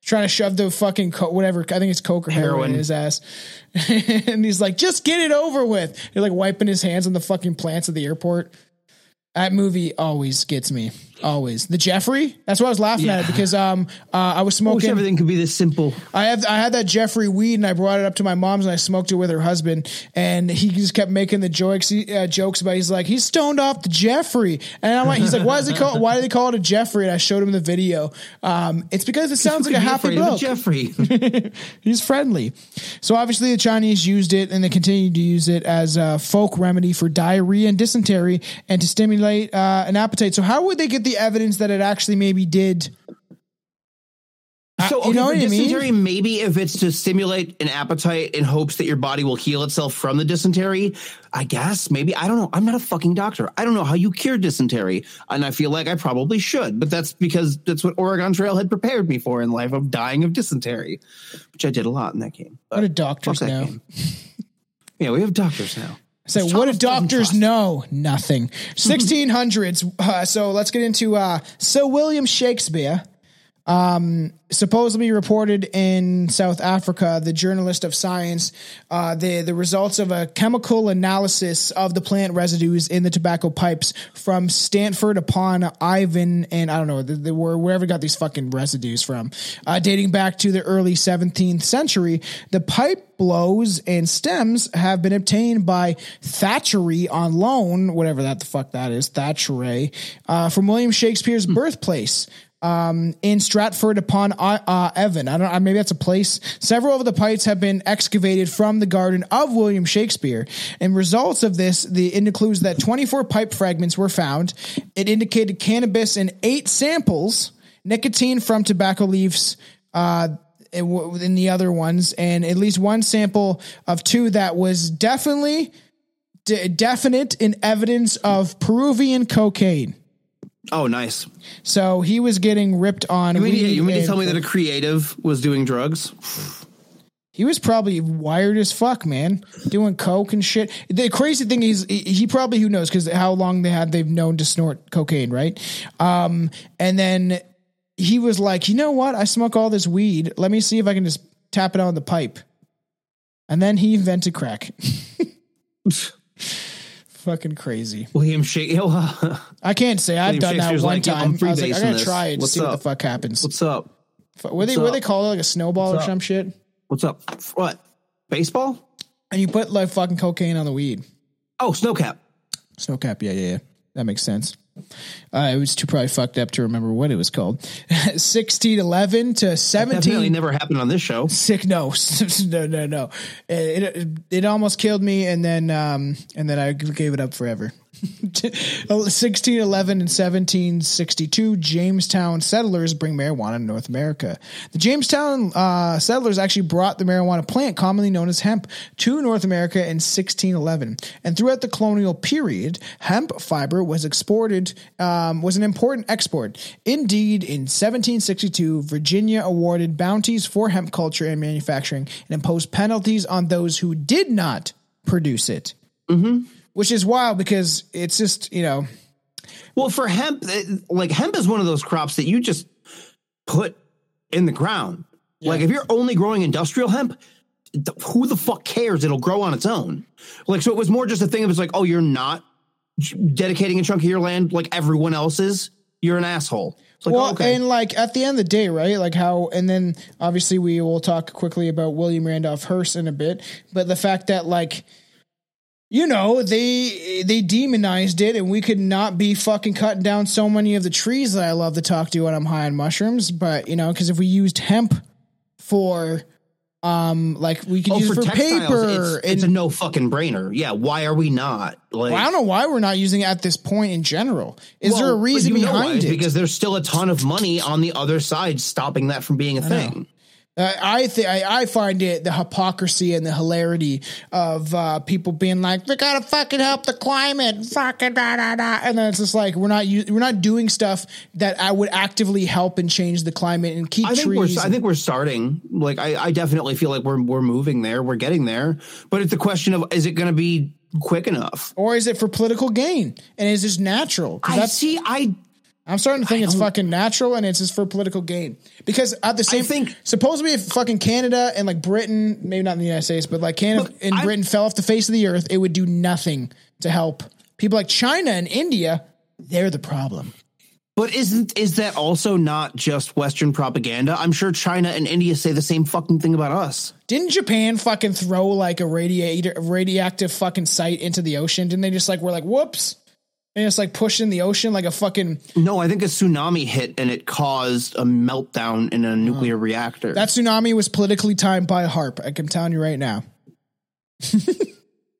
trying to shove the fucking co- whatever I think it's coke or heroin, Heroin. in his ass, and he's like, "Just get it over with." He's like wiping his hands on the fucking plants at the airport. That movie always gets me. Always the Jeffrey. That's why I was laughing at because um uh, I was I wish smoking. everything could be this simple. I have I had that Jeffrey weed and I brought it up to my mom's and I smoked it with her husband and he just kept making the jokes uh, jokes about he's like he's stoned off the Jeffrey and I'm like he's like why is it called why do they call it a Jeffrey and I showed him the video um it's because it sounds like a happy bloke Jeffrey. he's friendly so obviously the Chinese used it and they continued to use it as a folk remedy for diarrhea and dysentery and to stimulate uh, an appetite so how would they get the evidence that it actually maybe did So, you okay, know what I mean? dysentery, maybe if it's to stimulate an appetite in hopes that your body will heal itself from the dysentery, I guess maybe I don't know. I'm not a fucking doctor. I don't know how you cure dysentery, and I feel like I probably should, but that's because that's what Oregon Trail had prepared me for in life of dying of dysentery, which I did a lot in that game. what do But doctors know. Yeah, we have doctors now. So what do doctors know? Nothing. 1600s. Uh, so let's get into uh, Sir William Shakespeare. Um, supposedly reported in South Africa, the journalist of science, uh, the the results of a chemical analysis of the plant residues in the tobacco pipes from Stratford upon Avon, and I don't know, the, the, where wherever got these fucking residues from, uh, dating back to the early 17th century. The pipe blows and stems have been obtained by Thackeray on loan, whatever that the fuck that is, Thackeray, uh, from William Shakespeare's birthplace um, in Stratford upon uh, uh, Avon. I don't know, maybe that's a place. Several of the pipes have been excavated from the garden of William Shakespeare. And results of this, the includes that 24 pipe fragments were found. It indicated cannabis in eight samples, nicotine from tobacco leaves, uh, in the other ones, and at least one sample of two that was definitely de- definite in evidence of Peruvian cocaine. Oh, nice. So he was getting ripped on. You mean, weed you mean to tell me that a creative was doing drugs? he was probably wired as fuck, man, doing coke and shit. The crazy thing is, he probably who knows because how long they had they've known to snort cocaine, right? Um, and then he was like, you know what? I smoke all this weed. Let me see if I can just tap it on the pipe. And then he invented crack. Fucking crazy. William Shakespeare. I can't say I've done that one like, time. I'm I was like, I gotta try it What's see what the fuck happens. What's up? Were they were they call it like a snowball What's or up? some shit? What's up? What? Baseball? And you put like fucking cocaine on the weed. Oh, snowcap. Snowcap, yeah, yeah, yeah. That makes sense. Uh, it was too probably fucked up to remember what it was called. 1611 to 17. Definitely never happened on this show. Sick. No, no, no, no. It, it, it almost killed me, and then um, and then I gave it up forever. 1611 and 1762, Jamestown settlers bring marijuana to North America. The Jamestown uh, settlers actually brought the marijuana plant, commonly known as hemp, to North America in 1611. And throughout the colonial period, hemp fiber was exported, um, was an important export. Indeed, in 1762, Virginia awarded bounties for hemp culture and manufacturing and imposed penalties on those who did not produce it. Mm-hmm which is wild because it's just you know. Well, for hemp, like hemp is one of those crops that you just put in the ground. Yeah. Like if you're only growing industrial hemp, who the fuck cares? It'll grow on its own. Like so, it was more just a thing of it's like, oh, you're not dedicating a chunk of your land like everyone else is. You're an asshole. Like, well, okay. and like at the end of the day, right? Like how, and then obviously we will talk quickly about William Randolph Hearst in a bit, but the fact that like you know they they demonized it and we could not be fucking cutting down so many of the trees that i love to talk to when i'm high on mushrooms but you know because if we used hemp for um like we could oh, use for, for paper it's, it's, a no fucking brainer. Yeah why are we not? Like well, i don't know why we're not using it at this point in general. Is well, there a reason behind it? Because there's still a ton of money on the other side stopping that from being a I thing. know. Uh, I think I find it the hypocrisy and the hilarity of uh, people being like, "We gotta fucking help the climate, fucking da da da," and then it's just like we're not we're not doing stuff that I would actively help and change the climate and keep I think trees. We're, I think we're starting. Like I, I definitely feel like we're we're moving there. We're getting there, but it's a question of is it going to be quick enough, or is it for political gain, and is this natural? I see. I I'm starting to think it's fucking natural and it's just for political gain. Because at the same, thing, supposedly if fucking Canada and like Britain, maybe not in the United States, but like Canada look, and Britain fell off the face of the earth, it would do nothing to help people like China and India. They're the problem. But isn't is that also not just Western propaganda? I'm sure China and India say the same fucking thing about us. Didn't Japan fucking throw like a radiator radioactive fucking site into the ocean? Didn't they just like we're like whoops? And it's like pushed in the ocean like a fucking. No, I think a tsunami hit and it caused a meltdown in a nuclear oh. reactor. That tsunami was politically timed by HAARP. I can tell you right now.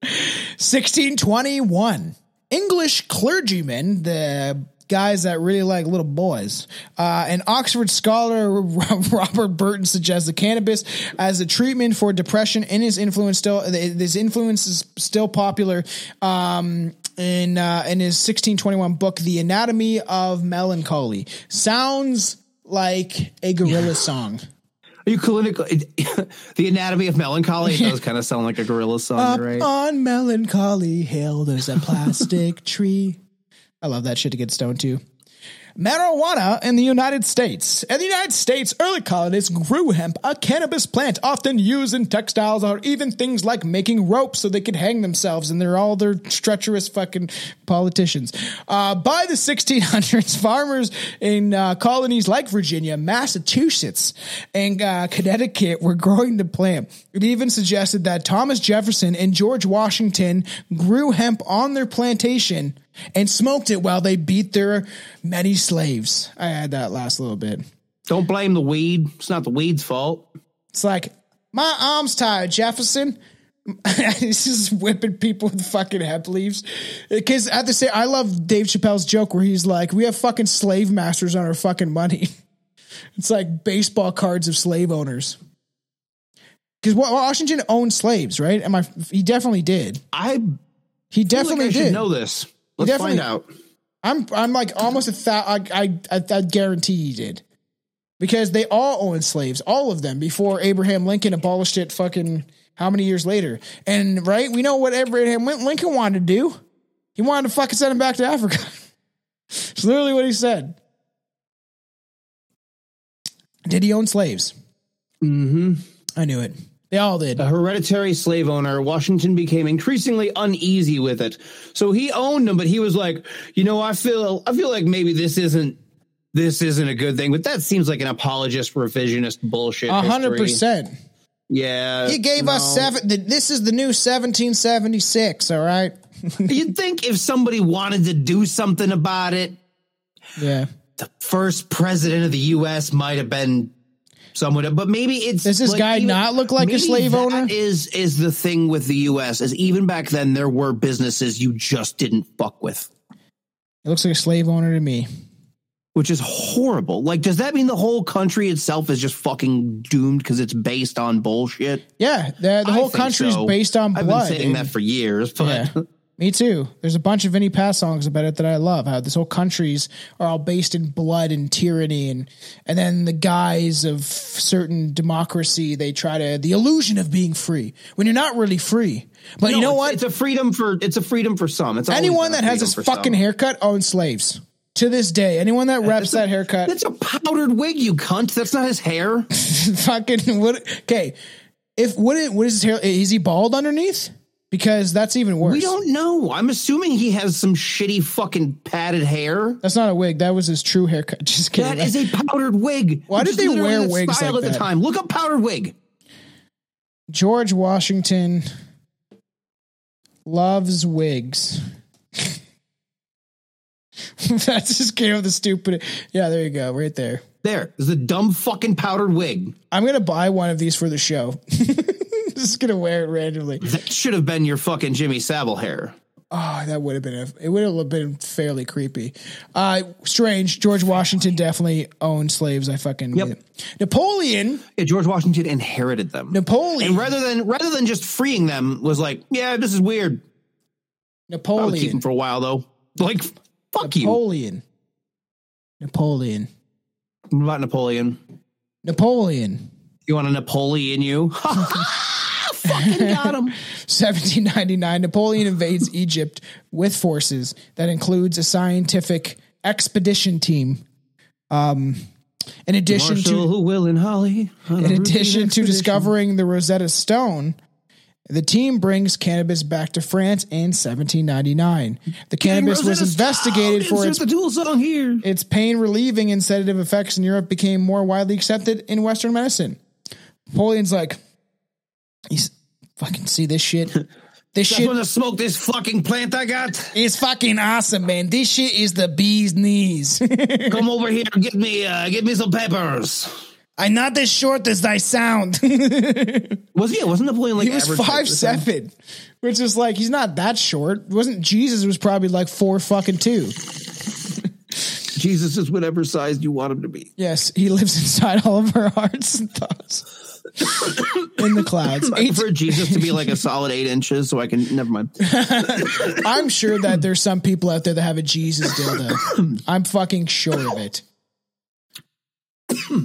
1621. English clergymen, the guys that really like little boys. Uh, and Oxford scholar Robert Burton suggests that cannabis as a treatment for depression and his influence still his influence is still popular. Um, in uh, in his 1621 book, The Anatomy of Melancholy, sounds like a gorilla song. Are you clinical? the Anatomy of Melancholy. It does kind of sound like a gorilla song, Up right? On Melancholy Hill, there's a plastic tree. I love that shit to get stoned to marijuana in the United States. In the United States, early colonists grew hemp, a cannabis plant often used in textiles or even things like making ropes so they could hang themselves, and they're all their treacherous fucking politicians. Uh, by the 1600s, farmers in uh, colonies like Virginia, Massachusetts, and uh, Connecticut were growing the plant. It even suggested that Thomas Jefferson and George Washington grew hemp on their plantation and smoked it while they beat their many slaves. I had that last little bit. Don't blame the weed. It's not the weed's fault. It's like, my arm's tired, Jefferson. He's just whipping people with fucking hemp leaves. Because at the same, I love Dave Chappelle's joke where he's like, "We have fucking slave masters on our fucking money." It's like baseball cards of slave owners. Because Washington owned slaves, right? Am I? He definitely did. I. He definitely like I did. Know this. Let's find out. I'm I'm like almost a thousand. I, I I guarantee he did, because they all owned slaves, all of them, before Abraham Lincoln abolished it. Fucking how many years later? And right, we know what Abraham Lincoln wanted to do. He wanted to fucking send them back to Africa. it's literally what he said. Did he own slaves? Mm-hmm. I knew it. They all did. A hereditary slave owner, Washington became increasingly uneasy with it. So he owned them, but he was like, you know, I feel I feel like maybe this isn't this isn't a good thing. But that seems like an apologist revisionist bullshit. A hundred percent. Yeah. He gave no. us seven. This is the new 1776. All right. You'd think if somebody wanted to do something about it, Yeah. the first president of the U.S. might have been someone, but maybe it's Does this guy not look like a slave owner? Is is the thing with the U.S. is even back then there were businesses you just didn't fuck with, It looks like a slave owner to me. which is horrible. Like, does that mean the whole country itself is just fucking doomed because it's based on bullshit? Yeah, the, the whole think country's so. based on blood I've been saying that for years, but Yeah. Me too. There's a bunch of Vinnie Paz songs about it that I love. How this whole countries are all based in blood and tyranny, and and then the guise of certain democracy, they try to the illusion of being free when you're not really free. But you know it's- what? It's a freedom for it's a freedom for some. It's anyone that has this fucking some. haircut owns slaves. To this day, anyone that a- that haircut, That's a powdered wig, you cunt. That's not his hair. fucking what? Okay, if what is, what is his hair? Is he bald underneath? Because that's even worse. We don't know. I'm assuming he has some shitty fucking padded hair. That's not a wig. That was his true haircut. Just kidding. That is a powdered wig. Why did they wear the wigs style like at that? the time? Look up powdered wig. George Washington loves wigs. that just came up the stupid. Yeah, there you go, right there. There is a dumb fucking powdered wig. I'm gonna buy one of these for the show. just gonna wear it randomly. That should have been your fucking Jimmy Savile hair. Oh, that would have been a, it would have been fairly creepy. Uh strange. George Washington definitely owned slaves. I fucking Yep. Napoleon. Yeah, George Washington inherited them. Napoleon. And rather than rather than just freeing them, was like, yeah, this is weird. Would keep Napoleon. them for a while though. Like, fuck you. Napoleon. Napoleon. What about Napoleon? Napoleon. You want a Napoleon? You fucking got him. 1799, Napoleon invades Egypt with forces that includes a scientific expedition team. Um, in addition Marshall, to Will, and Holly. in routine addition to discovering the Rosetta Stone, the team brings cannabis back to France in 1799. The cannabis was investigated for its insert the dual song here. its pain relieving and sedative effects in Europe became more widely accepted in Western medicine. Napoleon's like, he's fucking see this shit. This Just shit want to smoke this fucking plant I got. It's fucking awesome, man. This shit is the bee's knees. Come over here, get me, uh, get me some peppers. I'm not as short as I sound. Was he? Wasn't Napoleon like he was five seven, which is like he's not that short. Wasn't Jesus was probably like four fucking two. Jesus is whatever size you want him to be. Yes, he lives inside all of our hearts and thoughts. In the clouds. I prefer Jesus to be like a solid eight inches, so I can. Never mind. I'm sure that there's some people out there that have a Jesus dildo. I'm fucking sure of it.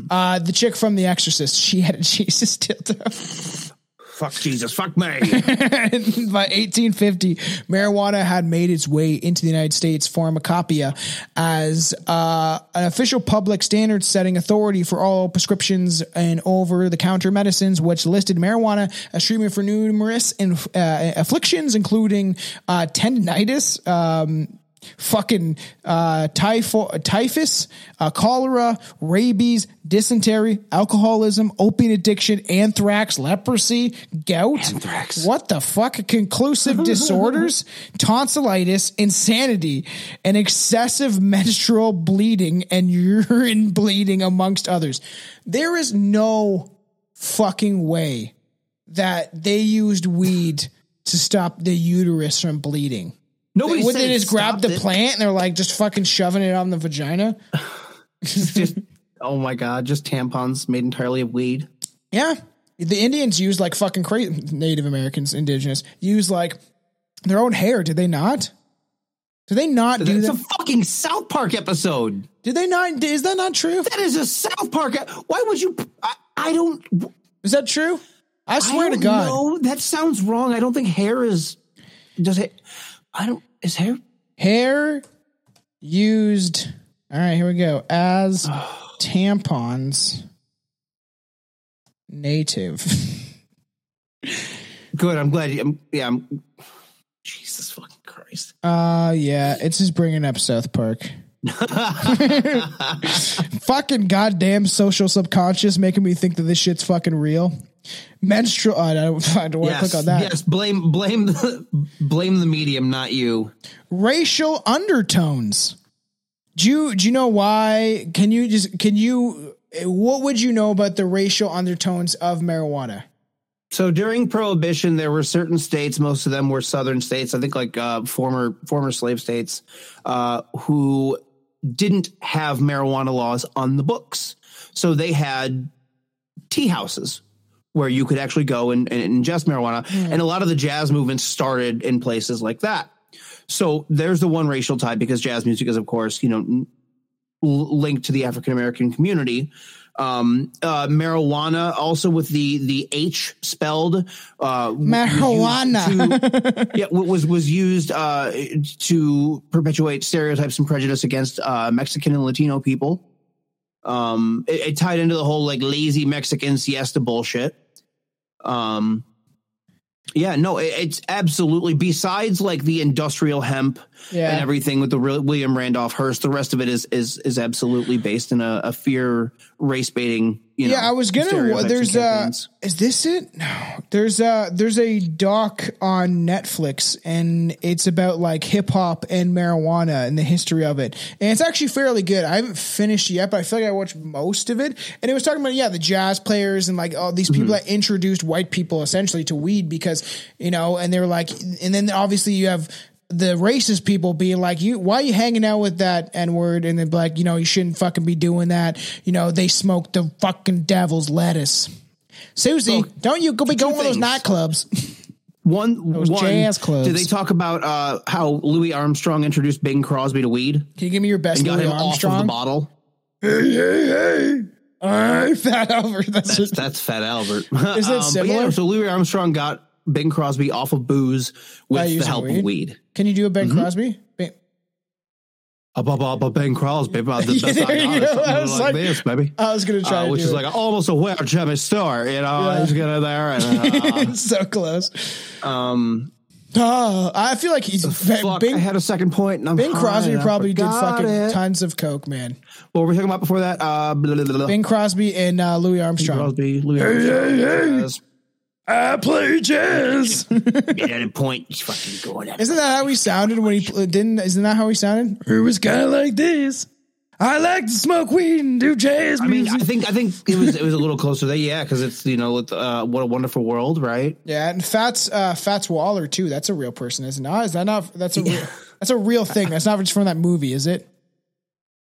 Uh, the chick from The Exorcist, she had a Jesus dildo. Fuck Jesus. Fuck me. By 1850, marijuana had made its way into the United States pharmacopoeia as uh, an official public standard setting authority for all prescriptions and over the counter medicines, which listed marijuana as treatment for numerous inf- uh, afflictions, including uh, tendinitis. Um, Fucking uh, typho- typhus, uh, cholera, rabies, dysentery, alcoholism, opiate addiction, anthrax, leprosy, gout. Anthrax. What the fuck? Conclusive disorders, tonsillitis, insanity, and excessive menstrual bleeding and urine bleeding, amongst others. There is no fucking way that they used weed to stop the uterus from bleeding. Nobody What said they just grab the it. plant and they're like just fucking shoving it on the vagina? Just, oh my god, just tampons made entirely of weed. Yeah. The Indians use like fucking crazy. Native Americans, indigenous, use like their own hair. Did they not? Did they not do It's that? a fucking South Park episode. Did they not? Is that not true? That is a South Park. Why would you? I, I don't. Is that true? I I swear to don't God. No, that sounds wrong. I don't think hair is. Does it? I don't. Is hair? Hair used. All right, here we go. As tampons, native. Good. I'm glad. You, I'm, yeah. I'm. Jesus fucking Christ. Uh, yeah, it's just bringing up South Park. fucking goddamn social subconscious making me think that this shit's fucking real. Menstrual. I don't, I don't want to Yes, click on that. yes. Blame blame the, blame the medium, not you. Racial undertones. Do you do you know why? Can you just can you? What would you know about the racial undertones of marijuana? So during Prohibition, there were certain states. Most of them were Southern states. I think like uh, former former slave states uh, who didn't have marijuana laws on the books. So they had tea houses where you could actually go and, and ingest marijuana. Hmm. And a lot of the jazz movements started in places like that. So there's the one racial tie because jazz music is, of course, you know, linked to the African American community. Um, uh, marijuana also with the the H spelled uh, Marijuana. to- yeah, was was used uh, to perpetuate stereotypes and prejudice against uh, Mexican and Latino people. Um, it, it tied into the whole like lazy Mexican siesta bullshit. Um, yeah, no, it's absolutely besides like the industrial hemp Yeah. and everything with the real William Randolph Hearst. The rest of it is is is absolutely based in a, a fear race baiting. You yeah, know, I was gonna. There's uh, is this it? No, there's uh, there's a doc on Netflix, and it's about like hip hop and marijuana and the history of it, and it's actually fairly good. I haven't finished yet, but I feel like I watched most of it, and it was talking about yeah, the jazz players and like all these people that introduced white people essentially to weed because you know, and they were like, and then obviously you have the racist people being like, "You, why are you hanging out with that n word?" And then like, you know, you shouldn't fucking be doing that. You know, they smoke the fucking devil's lettuce. Susie, So, don't you go be going to those nightclubs? One, Those one jazz clubs. Did they talk about uh, how Louis Armstrong introduced Bing Crosby to weed Can you give me your best and got Louis him off of the Armstrong? bottle? All right, Fat Albert. That's, That's that's Fat Albert. Is it but similar? yeah, so Louis Armstrong got Bing Crosby off of booze with the help weed? of weed. Can you do a Ben Mm-hmm. Crosby? Ben- Up, up, up, up, Bing Crosby, about the best I got. I was like, like- this, baby. I was gonna try Uh, which is it. like almost a weird Jimmy Star. You know, Yeah. he's getting there. And, uh, so close. um, Oh, I feel like he's fuck, Bing, I had a second point. And I'm Bing Crosby probably did fucking it. tons of coke, man. What were we talking about before that? Uh, blah, blah, blah. Bing Crosby and uh, Louis Armstrong. Crosby, Louis Armstrong. I play jazz. At a point, he's fucking going at Isn't that how he sounded when he pl- didn't? Isn't that how he sounded? It was kind of like this. I like to smoke weed and do jazz I mean, I think I think it was it was a little closer there, yeah, because it's you know with, uh, what a wonderful world, right? yeah, and Fats uh, Fats Waller too. That's a real person, isn't it? No, Is that not? That's a real, that's a real thing. That's not just from that movie, is it?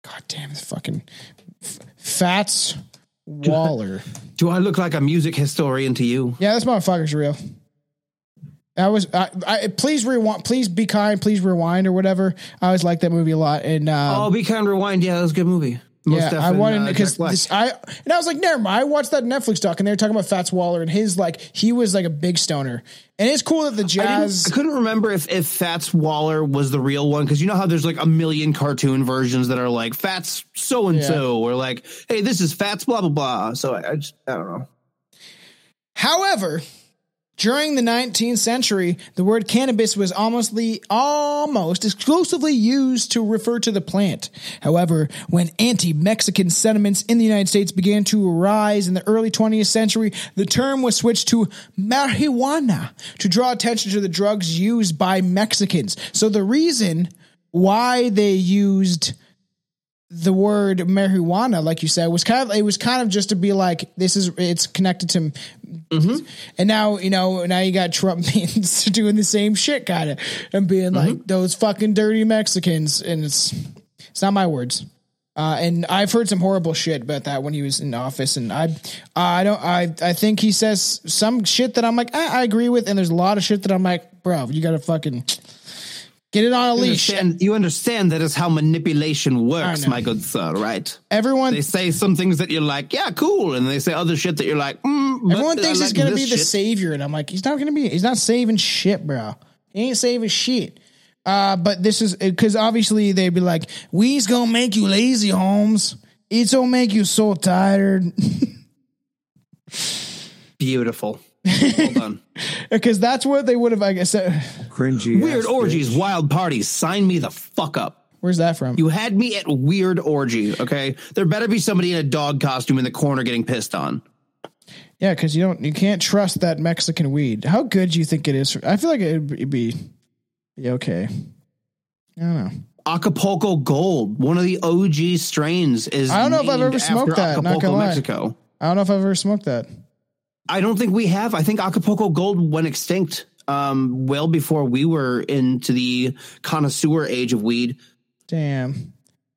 God damn, this fucking F- Fats Waller. Do I look like a music historian to you? Yeah, this motherfucker's real. I was, I, I, please rewind, please be kind, please rewind or whatever. I always like that movie a lot. And, um, Oh, be kind, rewind. Yeah, that was a good movie. Most yeah, I wanted uh, because this I and I was like, never mind. I watched that Netflix doc and they were talking about Fats Waller and his like he was like a big stoner, and it's cool that the I, jazz. I couldn't remember if if Fats Waller was the real one because you know how there's like a million cartoon versions that are like Fats so and so or like hey this is Fats blah blah blah. So I, I just I don't know. However, during the 19th century, the word cannabis was almost almost exclusively used to refer to the plant. However, when anti-Mexican sentiments in the United States began to arise in the early 20th century, the term was switched to marijuana to draw attention to the drugs used by Mexicans. So the reason why they used the word marijuana, like you said, was kind of it was kind of just to be like this is it's connected to, Mm-hmm. and now you know now you got Trump being doing the same shit kind of and being like mm-hmm. those fucking dirty Mexicans, and it's it's not my words. Uh, and I've heard some horrible shit about that when he was in office, and I, I don't, I, I think he says some shit that I'm like, I, I agree with, and there's a lot of shit that I'm like, bro, you gotta fucking get it on a leash. understand, you understand that is how manipulation works, my good sir, right? Everyone, They say some things that you're like, yeah, cool, and they say other shit that you're like, mm, Everyone thinks he's gonna be the shit. savior, and I'm like, he's not gonna be. He's not saving shit, bro. He ain't saving shit. Uh, but this is because obviously they'd be like, "We's gonna make you lazy, Holmes. It's gonna make you so tired." Beautiful. Well done. Because that's what they would have, I guess. Uh, Cringy. Weird orgies, bitch. wild parties. Sign me the fuck up. Where's that from? You had me at weird orgy. Okay, there better be somebody in a dog costume in the corner getting pissed on. yeah, because you don't, you can't trust that Mexican weed. How good do you think it is? I feel like it'd be, be okay. I don't know. Acapulco Gold, one of the OG strains, is. I don't know if I've ever smoked after that, not gonna lie. Mexico. I don't know if I've ever smoked that. I don't think we have. I think Acapulco Gold went extinct um, well before we were into the connoisseur age of weed. Damn,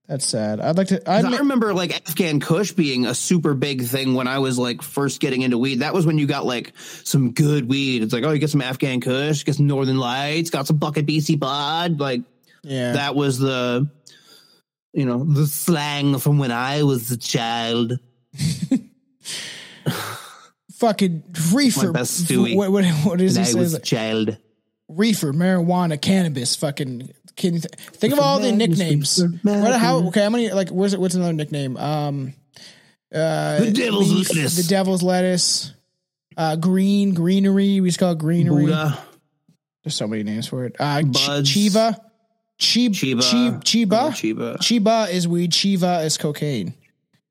that's sad. I'd like to. I'd I remember like Afghan Kush being a super big thing when I was like first getting into weed. That was when you got like some good weed. It's like, oh, you get some Afghan Kush, get some Northern Lights, got some bucket BC Bud. Like yeah. that was the, you know, the slang from when I was a child. fucking reefer. best Stewie. What, what, what is When he I was says? a child. Reefer, marijuana, cannabis. Fucking. Can you th- think of all the nicknames? What? How? Okay. How many? Like, where's it? What's another nickname? Um. Uh, The devil's leaf, lettuce. The devil's lettuce. Uh, green, greenery. We just call it greenery. Buddha. There's so many names for it. Uh, Ch- Buds. Chiva. Chib, Chiba. Chib, Chiba. Oh, Chiba. Chiba is weed. Chiva is cocaine.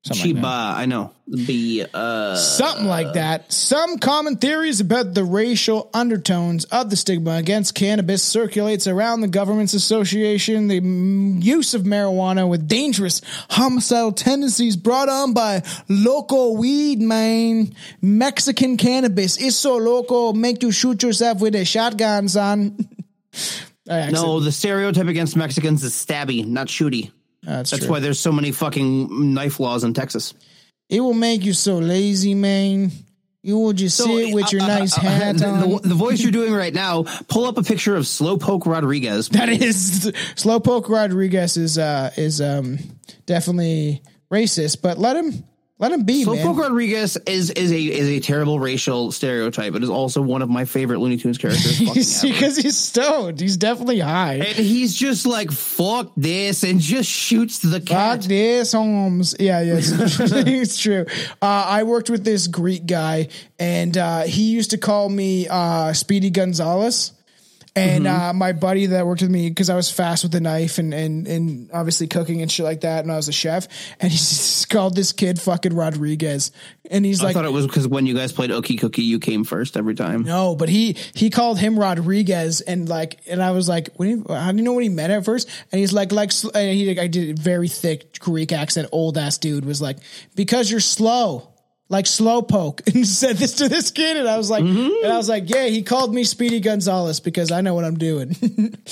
Something like Chiba. that. I know. The uh Something like that. Some common theories about the racial undertones of the stigma against cannabis circulates around the government's association. The use of marijuana with dangerous homicidal tendencies brought on by local weed, man. Mexican cannabis is so local, make you shoot yourself with a shotgun, son. No, the stereotype against Mexicans is stabby, not shooty. That's, That's why there's so many fucking knife laws in Texas. It will make you so lazy, man. You will just sit with your uh, nice uh, hat the, on. the, the voice you're doing right now, pull up a picture of Slowpoke Rodriguez. That is Slowpoke Rodriguez is uh is um definitely racist, but let him let him be, Slowpoke man. Rodriguez is is a is a terrible racial stereotype. It is also one of my favorite Looney Tunes characters. because he's stoned. He's definitely high. And he's just like fuck this and just shoots the Fuck cat. this, Holmes. Yeah, yes, it's true. Uh, I worked with this Greek guy, and uh, he used to call me uh, Speedy Gonzalez. And Mm-hmm. uh, my buddy that worked with me, because I was fast with the knife and, and and obviously cooking and shit like that, and I was a chef, and he called this kid fucking Rodriguez, and he's I like, I thought it was because when you guys played Okie Cookie, you came first every time. no, but he he called him Rodriguez, and like, and I was like, what do you, how do you know what he meant at first? And he's like, like, and he, I did a very thick Greek accent, old ass dude was like, because you're slow, like slowpoke, and said this to this kid, and I was like, mm-hmm. and I was like, yeah, he called me Speedy Gonzalez because I know what I'm doing.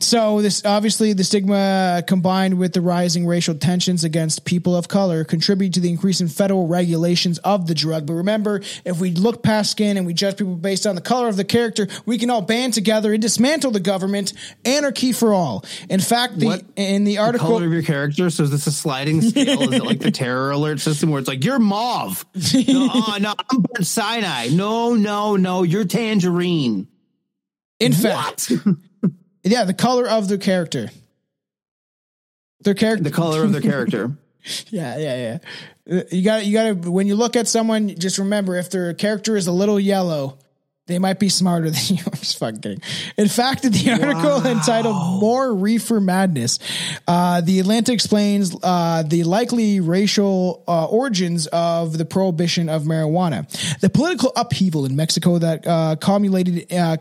So this obviously the stigma combined with the rising racial tensions against people of color contribute to the increase in federal regulations of the drug. But remember, if we look past skin and we judge people based on the color of the character, we can all band together and dismantle the government. Anarchy for all. In fact, the What? in the article Color of your character. So is this a sliding scale? is it like the terror alert system where it's like you're mauve? No, oh, no, I'm burnt sienna. No, no, no, you're tangerine. in fact, yeah, the color of the character. Their character The color of their character. Yeah, yeah, yeah. Uh, You got you got to when you look at someone, just remember if their character is a little yellow, they might be smarter than you. I'm just fucking kidding. In fact, in the article entitled "More Reefer Madness," uh, the Atlantic explains uh, the likely racial uh, origins of the prohibition of marijuana, the political upheaval in Mexico that uh, culminated, uh,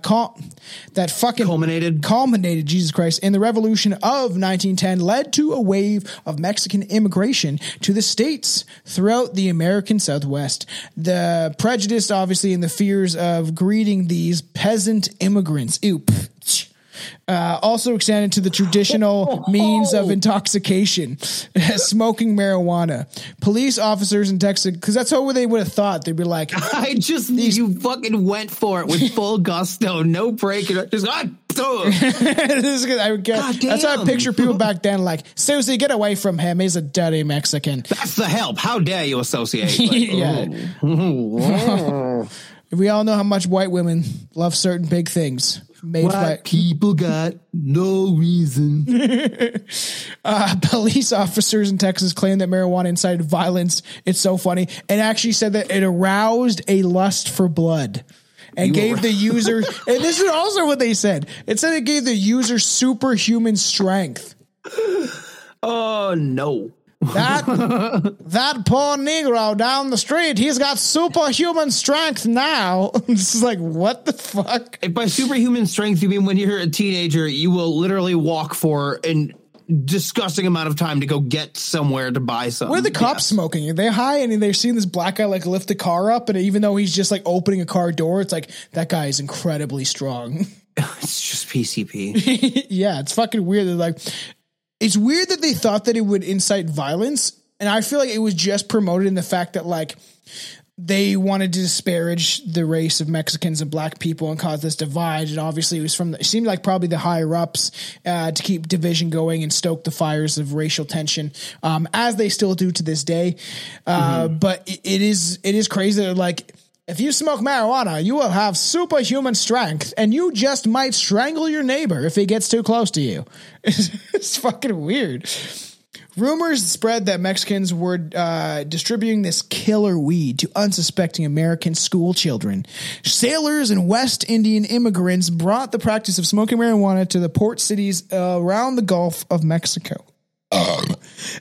that fucking Culminated. culminated, Jesus Christ, in the revolution of 1910 led to a wave of Mexican immigration to the states throughout the American Southwest. The prejudice, obviously, and the fears of greeting these peasant immigrants. Ew. Uh, also extended to the traditional means of intoxication, smoking marijuana. Police officers in Texas, because that's what they would have thought. They'd be like, I just you fucking went for it with full gusto, no break. Just ah. I would get, that's how I picture people back then. Like, Susie, get away from him. He's a dirty Mexican. that's the help. How dare you associate? Like, yeah. We all know how much white women love certain big things made by White people got no reason. uh, police officers in Texas claim that marijuana incited violence. It's so funny. And actually said that it aroused a lust for blood. And gave the user, and this is also what they said. It said it gave the user superhuman strength. Oh no. That that poor Negro down the street, he's got superhuman strength now. this is like what the fuck? If by superhuman strength you mean when you're a teenager, you will literally walk for an disgusting amount of time to go get somewhere to buy something. Where are the cops smoking? Are they high and they're seeing this black guy like lift the car up, and even though he's just like opening a car door, it's like that guy is incredibly strong. It's just PCP. yeah, it's fucking weird. They're like, it's weird that they thought that it would incite violence, and I feel like it was just promoted in the fact that like they wanted to disparage the race of Mexicans and black people and cause this divide. And obviously, it was from the, it seemed like probably the higher ups uh, to keep division going and stoke the fires of racial tension, um, as they still do to this day. Uh, Mm-hmm. But it, it is it is crazy that like. If you smoke marijuana, you will have superhuman strength, and you just might strangle your neighbor if he gets too close to you. it's fucking weird. Rumors spread that Mexicans were uh, distributing this killer weed to unsuspecting American school children. Sailors and West Indian immigrants brought the practice of smoking marijuana to the port cities around the Gulf of Mexico.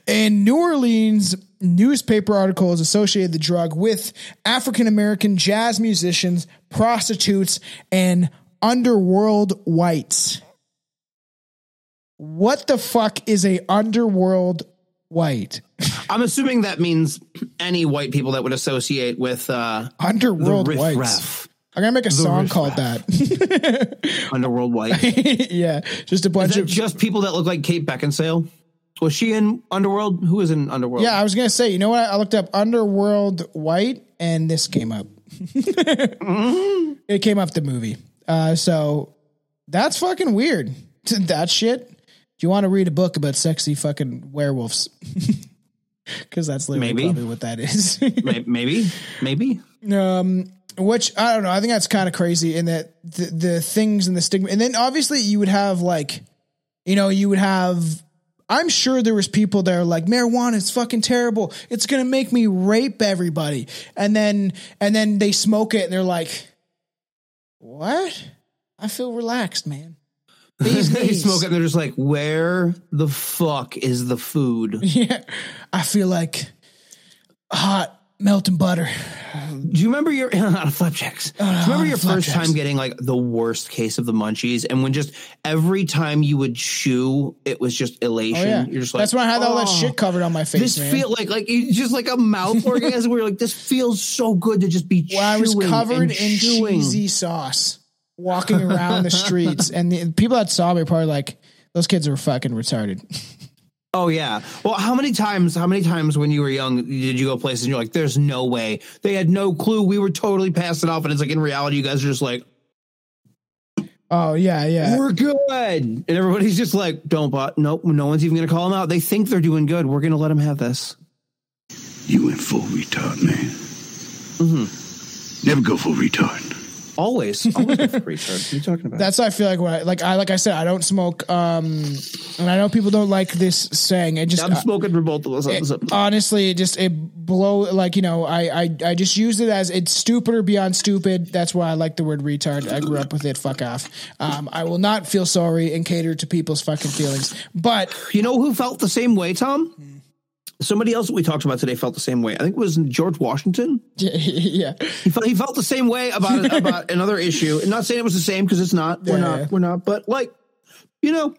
And New Orleans newspaper articles associated the drug with African American jazz musicians, prostitutes, and underworld whites. What the fuck is a underworld white? I'm assuming that means any white people that would associate with uh, Underworld the whites. raff. I'm gonna make a song riff called that. Underworld white. yeah, just a bunch of. just people that look like Kate Beckinsale? Was she in Underworld? Who was in Underworld? yeah, I was gonna say. You know what? I looked up underworld white, and this came up. it came up the movie. Uh, so that's fucking weird. that shit. Do you want to read a book about sexy fucking werewolves, because that's literally Maybe. probably what that is. Maybe, maybe. um which i don't know i think that's kind of crazy in that the, the things and the stigma and then obviously you would have like you know you would have i'm sure there was people that are like marijuana is fucking terrible. It's gonna make me rape everybody. And then and then they smoke it and they're like what? I feel relaxed man. These they smoke it and they're just like, where the fuck is the food? yeah. I feel like hot melting butter Do you remember your flapjacks? Do you oh, remember your first flapjacks. time getting like the worst case of the munchies, and when just every time you would chew, it was just elation. oh yeah You're just like, that's when i had all that "Oh, shit covered on my face This man. feel like like just like a mouth orgasm where you're like this feels so good to just be Well, I was covered in chewing. cheesy sauce walking around the streets, and the people that saw me probably like, "Those kids are fucking retarded." Oh yeah. Well, how many times? How many times when you were young did you go places and you're like, "There's no way." They had no clue. We were totally passing off, and it's like in reality, you guys are just like, Oh yeah, yeah. "We're good," and everybody's just like, "Don't." But nope, no one's even going to call them out. They think they're doing good. We're going to let them have this. You went full retard, man. Mm-hmm. Never go full retard. Always, always for retard. What are you talking about? That's I feel like when I like I like I said I don't smoke. Um, and I know people don't like this saying. I just I'm smoking for both of us. it- honestly, it just it blow like you know I, I I just used it as it's stupid or beyond stupid. That's why I like the word retard. I grew up with it. Fuck off. Um, I will not feel sorry and cater to people's fucking feelings. But You know who felt the same way, Tom? Somebody else that we talked about today felt the same way. I think it was George Washington. yeah, He felt he felt the same way about about another issue. And not saying it was the same because it's not. We're Yeah, not. yeah. We're not. But like, you know,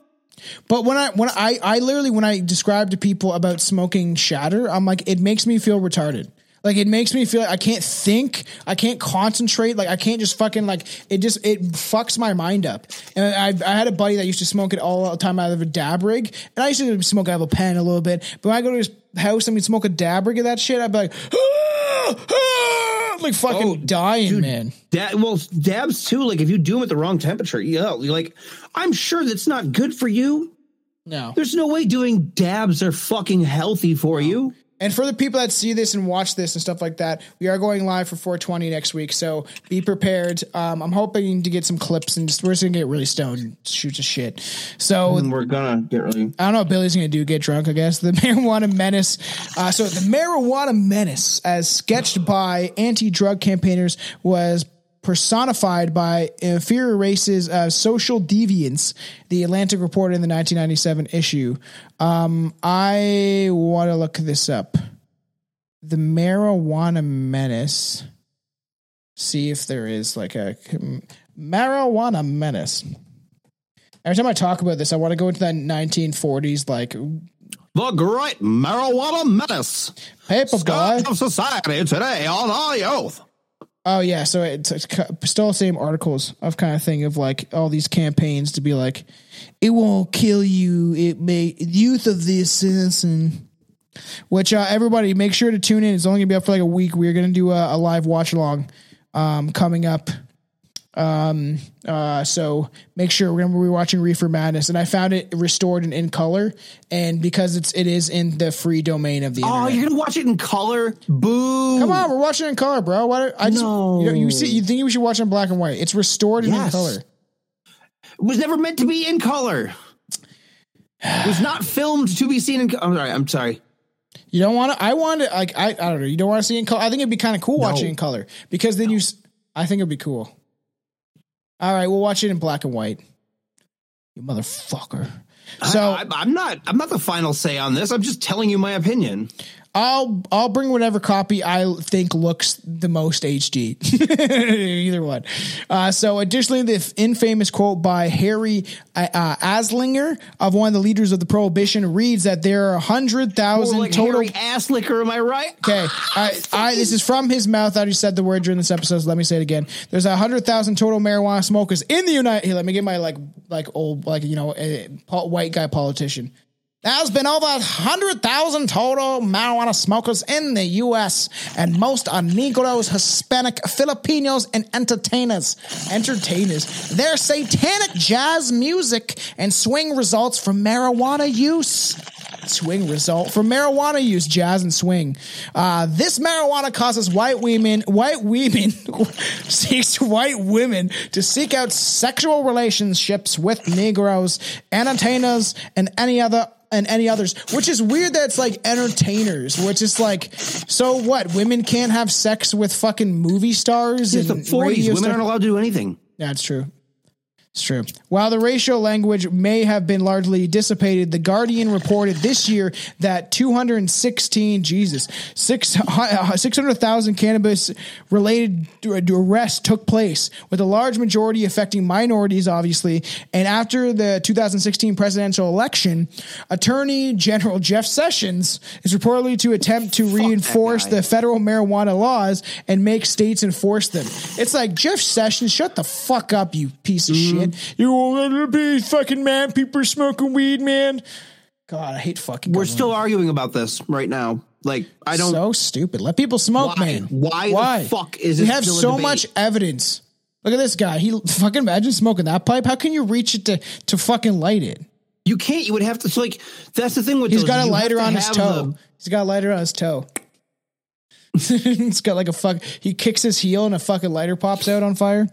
But when I when I I literally when I describe to people about smoking shatter, I'm like it makes me feel retarded. Like it makes me feel like I can't think, I can't concentrate, like I can't just fucking like it just it fucks my mind up. And I I had a buddy that used to smoke it all the time out of a dab rig, and I used to smoke out of a pen a little bit. But when I go to his house and we smoke a dab rig of that shit, I'd be like, "Ah, ah," like fucking Oh, dying, man. that well, dabs too. Like if you do them at the wrong temperature, yeah, you're like I'm sure that's not good for you. No. There's no way doing dabs are fucking healthy for you. And for the people that see this and watch this and stuff like that, we are going live for 420 next week. So be prepared. Um, I'm hoping to get some clips and just, we're just gonna get really stoned and shoot the shit. So And we're gonna get really. I don't know what Billy's gonna do, get drunk, I guess. The marijuana menace. Uh, so the marijuana menace, as sketched by anti-drug campaigners, was personified by inferior races as social deviance, the Atlantic reported in the 1997 issue. Um, I want to look this up. The marijuana menace. See if there is like a marijuana menace. Every time I talk about this, I want to go into that 1940s like the great marijuana menace. Paper boy. of society today on our youth. Oh yeah, so it's, it's still the same articles of kind of thing of like all these campaigns to be like, it won't kill you. It may youth of the assassin. Which uh, everybody make sure to tune in. It's only gonna be up for like a week. We're gonna do a, a live watch along um, coming up um, uh, so make sure remember we are watching Reefer Madness, and I found it restored and in color, and because it's it is in the free domain of the. Oh, internet. you're gonna watch it in color? Boo! Come on, we're watching it in color, bro. What? I just no. you, know, you see you think we should watch it in black and white? It's restored and yes. in color. It was never meant to be in color. it was not filmed to be seen in. I'm sorry. I'm sorry. You don't want to. I want to. Like I. I don't know. You don't want to see in color. I think it'd be kind of cool no. watching in color because then you. I think it'd be cool. All right, we'll watch it in black and white. You motherfucker. So I, am not. I'm not the final say on this. I'm just telling you my opinion. I'll I'll bring whatever copy I think looks the most HD. Either one. Uh, so, additionally, the infamous quote by Harry uh, uh, Anslinger of one of the leaders of the Prohibition reads that there are hundred thousand like total. Harry Asslicker, am I right? Okay, I, I, this is from his mouth. I just said the word during this episode. So let me say it again. There's a hundred thousand total marijuana smokers in the United. Here, let me get my like like old like you know a white guy politician. There's been over 100,000 total marijuana smokers in the U.S., and most are Negroes, Hispanic, Filipinos, and entertainers. Entertainers. Their satanic jazz music and swing results from marijuana use swing result from marijuana use, jazz and swing. Uh, this marijuana causes white women, white women, seeks white women to seek out sexual relationships with Negroes, entertainers, and any other and any others, which is weird that it's like entertainers, which is like, so what? Women can't have sex with fucking movie stars it's and the 40s. Women aren't allowed to do anything. That's true. It's true. While the racial language may have been largely dissipated, the Guardian reported this year that 216, Jesus, 600,000 cannabis related arrests took place, with a large majority affecting minorities, obviously. And after the 2016 presidential election, Attorney General Jeff Sessions is reportedly to attempt to Fuck reinforce the federal marijuana laws and make states enforce them. It's like, Jeff Sessions, shut the fuck up, you piece of mm-hmm. shit man. Mm-hmm. You won't be fucking man. People are smoking weed, man. God, I hate fucking. We're still arguing about this right now. Like, I don't. So stupid. Let people smoke, why, man. Why? Why? fuck is it? we it? have so much evidence. Look at this guy. He fucking imagine smoking that pipe. How can you reach it to to fucking light it? You can't. You would have to. So like, that's the thing with. He's those, got a lighter on his toe. The, He's got a lighter on his toe. He's got like a fuck. He kicks his heel and a fucking lighter pops out on fire.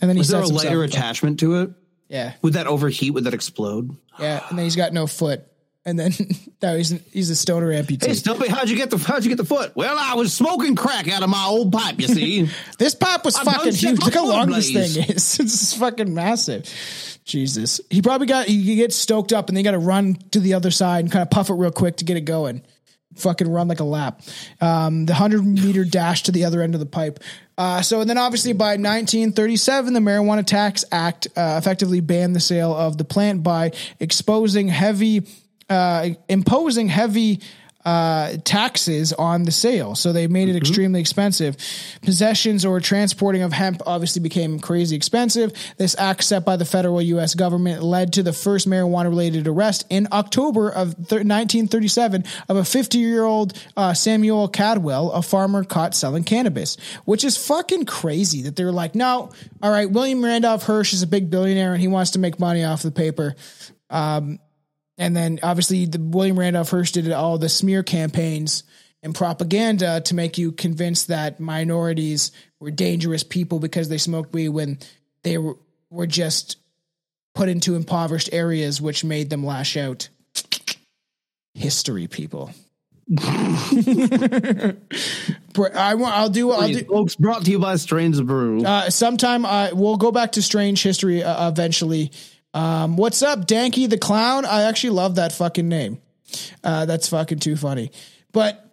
And then he Was there a lighter attachment to it? Yeah, Would that overheat? Would that explode? yeah. And then he's got no foot. And then no, he's he's a stoner amputee. Hey, Stumpy, how'd you get the how'd you get the foot? Well, I was smoking crack out of my old pipe. You see, this pipe was I fucking huge. Look how long this thing is. It's fucking massive. Jesus, he probably got he gets stoked up and they got to run to the other side and kind of puff it real quick to get it going. Fucking run like a lap. Um, the hundred meter dash to the other end of the pipe. Uh, so, and then obviously by 1937, the Marijuana Tax Act uh, effectively banned the sale of the plant by exposing heavy, uh, imposing heavy uh, taxes on the sale. So they made it extremely expensive. Possessions or transporting of hemp obviously became crazy expensive. This act set by the federal U.S. government led to the first marijuana related arrest in October of th- 1937 of a 50 year old uh, Samuel Caldwell, a farmer caught selling cannabis, which is fucking crazy that they're like, no, all right, William Randolph Hearst is a big billionaire and he wants to make money off the paper. Um, and then obviously the William Randolph Hearst did all the smear campaigns and propaganda to make you convinced that minorities were dangerous people because they smoked weed when they were, were just put into impoverished areas, which made them lash out. History, people. I want. I'll do. I'll do. folks, brought to you by Strange Brew. Uh, sometime I we'll go back to strange history uh, eventually. Um, what's up, Danky the clown? I actually love that fucking name. Uh, that's fucking too funny. But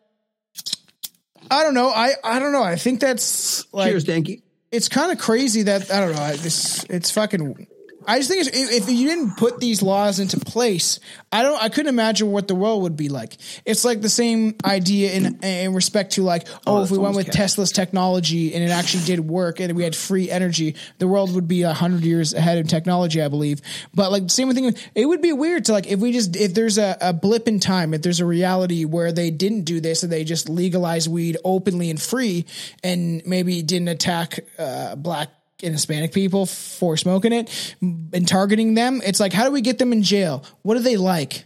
I don't know. I I don't know. I think that's like Cheers, Danky. it's kind of crazy that I don't know. I- This it's fucking. I just think it's, if, if you didn't put these laws into place, I don't. I couldn't imagine what the world would be like. It's like the same idea in in respect to like, oh, if we went with Tesla's technology and it actually did work and we had free energy, the world would be a hundred years ahead in technology, I believe. But like same thing, it would be weird to like if we just if there's a, a blip in time, if there's a reality where they didn't do this and they just legalized weed openly and free, and maybe didn't attack uh, black and Hispanic people for smoking it and targeting them. It's like, how do we get them in jail? What do they like?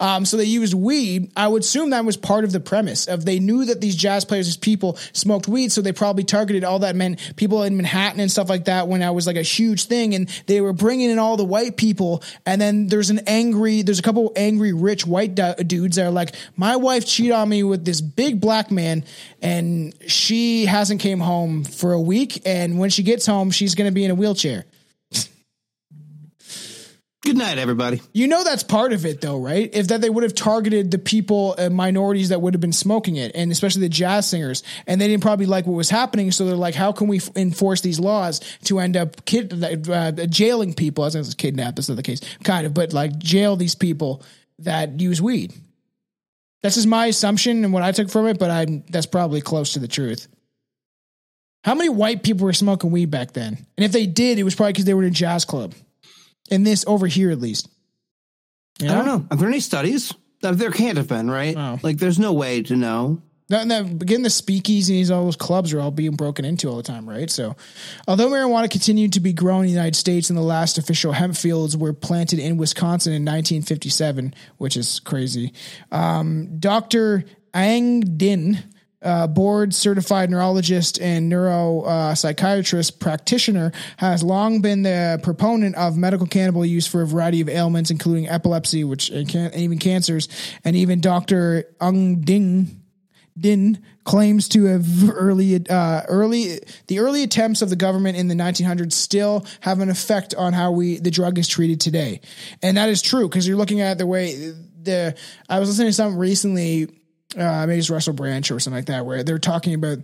Um, so they used weed. I would assume that was part of the premise of they knew that these jazz players, these people smoked weed, so they probably targeted all that men, people in Manhattan and stuff like that when I was like a huge thing, and they were bringing in all the white people. And then there's an angry, there's a couple angry rich white du- dudes that are like, my wife cheated on me with this big black man, and she hasn't came home for a week, and when she gets home, she's gonna be in a wheelchair. Good night, everybody. You know that's part of it, though, right? If that they would have targeted the people, uh, minorities that would have been smoking it, and especially the jazz singers, and they didn't probably like what was happening. So they're like, "How can we f- enforce these laws to end up kid uh, jailing people?" As it's kidnap, that's not the case, kind of, but like jail these people that use weed. That's just my assumption and what I took from it, but I'm that's probably close to the truth. How many white people were smoking weed back then? And if they did, it was probably because they were in a jazz club. In this over here, at least. You I don't know. Are there any studies? Uh, There can't have been, right? Oh. Like, there's no way to know. That, that, again, the speakeasies, and all those clubs are all being broken into all the time, right? So, although marijuana continued to be grown in the United States, and the last official hemp fields were planted in Wisconsin in 1957, which is crazy. Um, Dr. Ang Din, uh, board certified neurologist and neuropsychiatrist practitioner, has long been the proponent of medical cannabis use for a variety of ailments, including epilepsy, which and can, even cancers, and even Dr. Ung Ding. Din claims to have early, uh, early, the early attempts of the government in the 1900s still have an effect on how we the drug is treated today, and that is true because you're looking at the way the. I was listening to something recently, uh, maybe it's Russell Brand or something like that, where they're talking about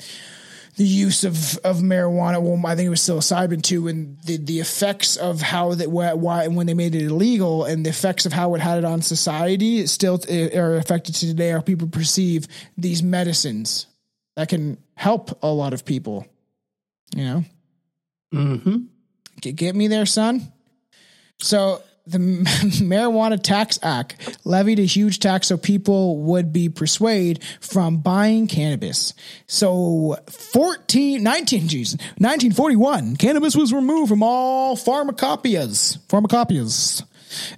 the use of, of marijuana. Well, I think it was psilocybin too, and the, the effects of how that why, and when they made it illegal and the effects of how it had it on society still are affected to today. How people perceive these medicines that can help a lot of people. You know, Mm-hmm. get, get me there, son. So the Marijuana Tax Act levied a huge tax so people would be persuaded from buying cannabis. So 14, 19, geez, 1941, cannabis was removed from all pharmacopoeias, pharmacopoeias.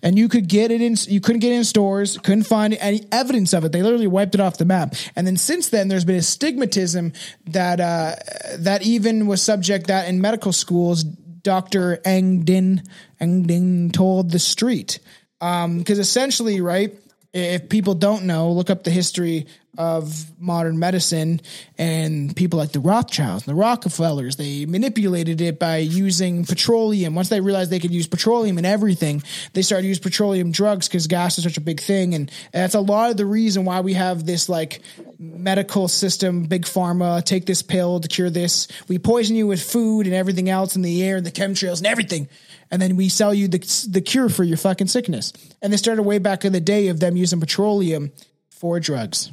And you could get it in, you couldn't get it in stores, couldn't find any evidence of it. They literally wiped it off the map. And then since then, there's been a stigmatism that, uh, that even was subject that in medical schools, Dr. Ang Din, Ang Din told the street. Um, cause essentially, right, if people don't know, look up the history of modern medicine and people like the Rothschilds and the Rockefellers. They manipulated it by using petroleum. Once they realized they could use petroleum in everything, they started to use petroleum drugs because gas is such a big thing. And that's a lot of the reason why we have this like medical system, big pharma, take this pill to cure this. We poison you with food and everything else in the air and the chemtrails and everything. And then we sell you the, the cure for your fucking sickness. And they started way back in the day of them using petroleum for drugs.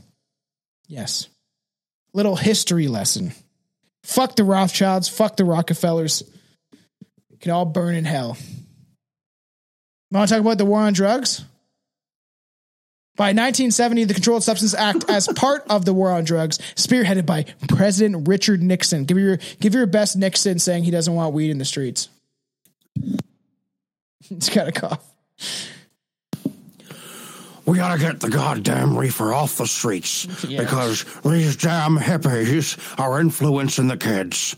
Yes. Little history lesson. Fuck the Rothschilds. Fuck the Rockefellers. Can all burn in hell. Want to talk about the war on drugs? By 1970, the Controlled Substance Act, as part of the war on drugs, spearheaded by President Richard Nixon. Give your give your best Nixon saying he doesn't want weed in the streets. He's got a cough. We gotta get the goddamn reefer off the streets Yeah. because these damn hippies are influencing the kids.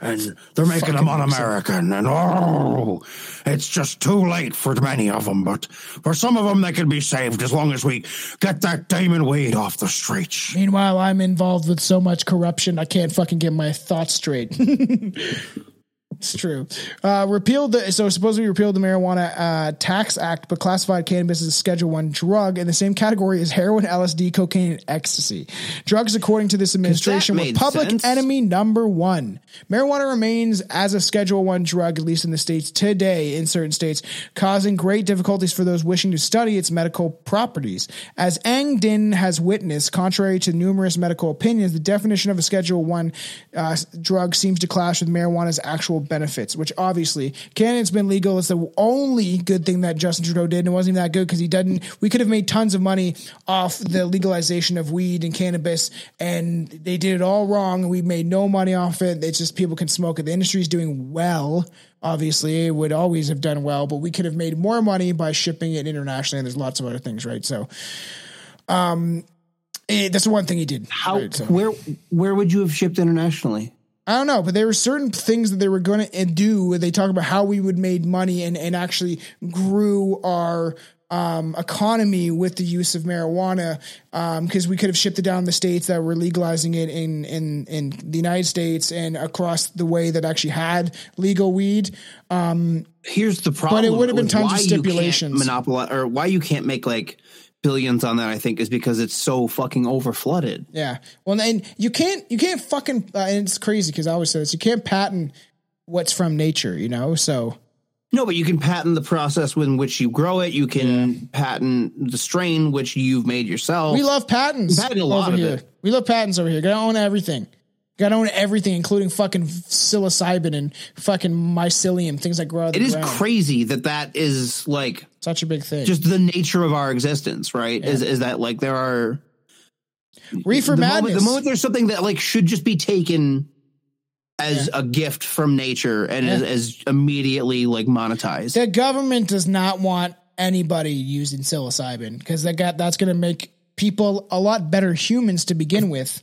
and they're making them un-American, and oh, it's just too late for many of them. But for some of them, they can be saved as long as we get that Damon Weed off the streets. Meanwhile, I'm involved with so much corruption, I can't fucking get my thoughts straight. It's true. Uh, repealed the so supposedly repealed the marijuana uh, tax act, but classified cannabis as a Schedule One drug in the same category as heroin, LSD, cocaine, and ecstasy. Drugs, according to this administration, were public sense. enemy number one. Marijuana remains as a Schedule One drug, at least in the states today, in certain states, causing great difficulties for those wishing to study its medical properties. As Ang Din has witnessed, contrary to numerous medical opinions, the definition of a Schedule One uh, drug seems to clash with marijuana's actual benefits. Which obviously, cannabis been legal. It's the only good thing that Justin Trudeau did, and it wasn't even that good because he didn't. We could have made tons of money off the legalization of weed and cannabis, and they did it all wrong, and we made no money off it. It's just people can smoke it. The industry is doing well. Obviously, it would always have done well, but we could have made more money by shipping it internationally. And there's lots of other things, right? So, um, eh, that's the one thing he did. How right? So- where where would you have shipped internationally? I don't know, but there were certain things that they were going to do. They talk about how we would made money and, and actually grew our um, economy with the use of marijuana because we could have shipped it down the states that were legalizing it in, in, in the United States and across the way that actually had legal weed. Um, Here's the problem. But it would have been tons of why you can't stipulations. Monopolize or why you can't make like billions on that. I think is because it's so fucking over flooded. Yeah. Well, and you can't you can't fucking uh, and it's crazy because I always say this. You can't patent what's from nature, you know. So No, but you can patent the process in which you grow it. You can patent the strain which you've made yourself. we love patents. Patent a lot of here. it. We love patents over here. Gotta own everything. Gotta own everything, including fucking psilocybin and fucking mycelium, things that grow out of it is ground. crazy that that is like Such a big thing. just the nature of our existence, right? Is is that like there are reefer the madness. moment, the moment there's something that like should just be taken as a gift from nature and is, is immediately like monetized. the government does not want anybody using psilocybin because that got that's gonna make people a lot better humans to begin with.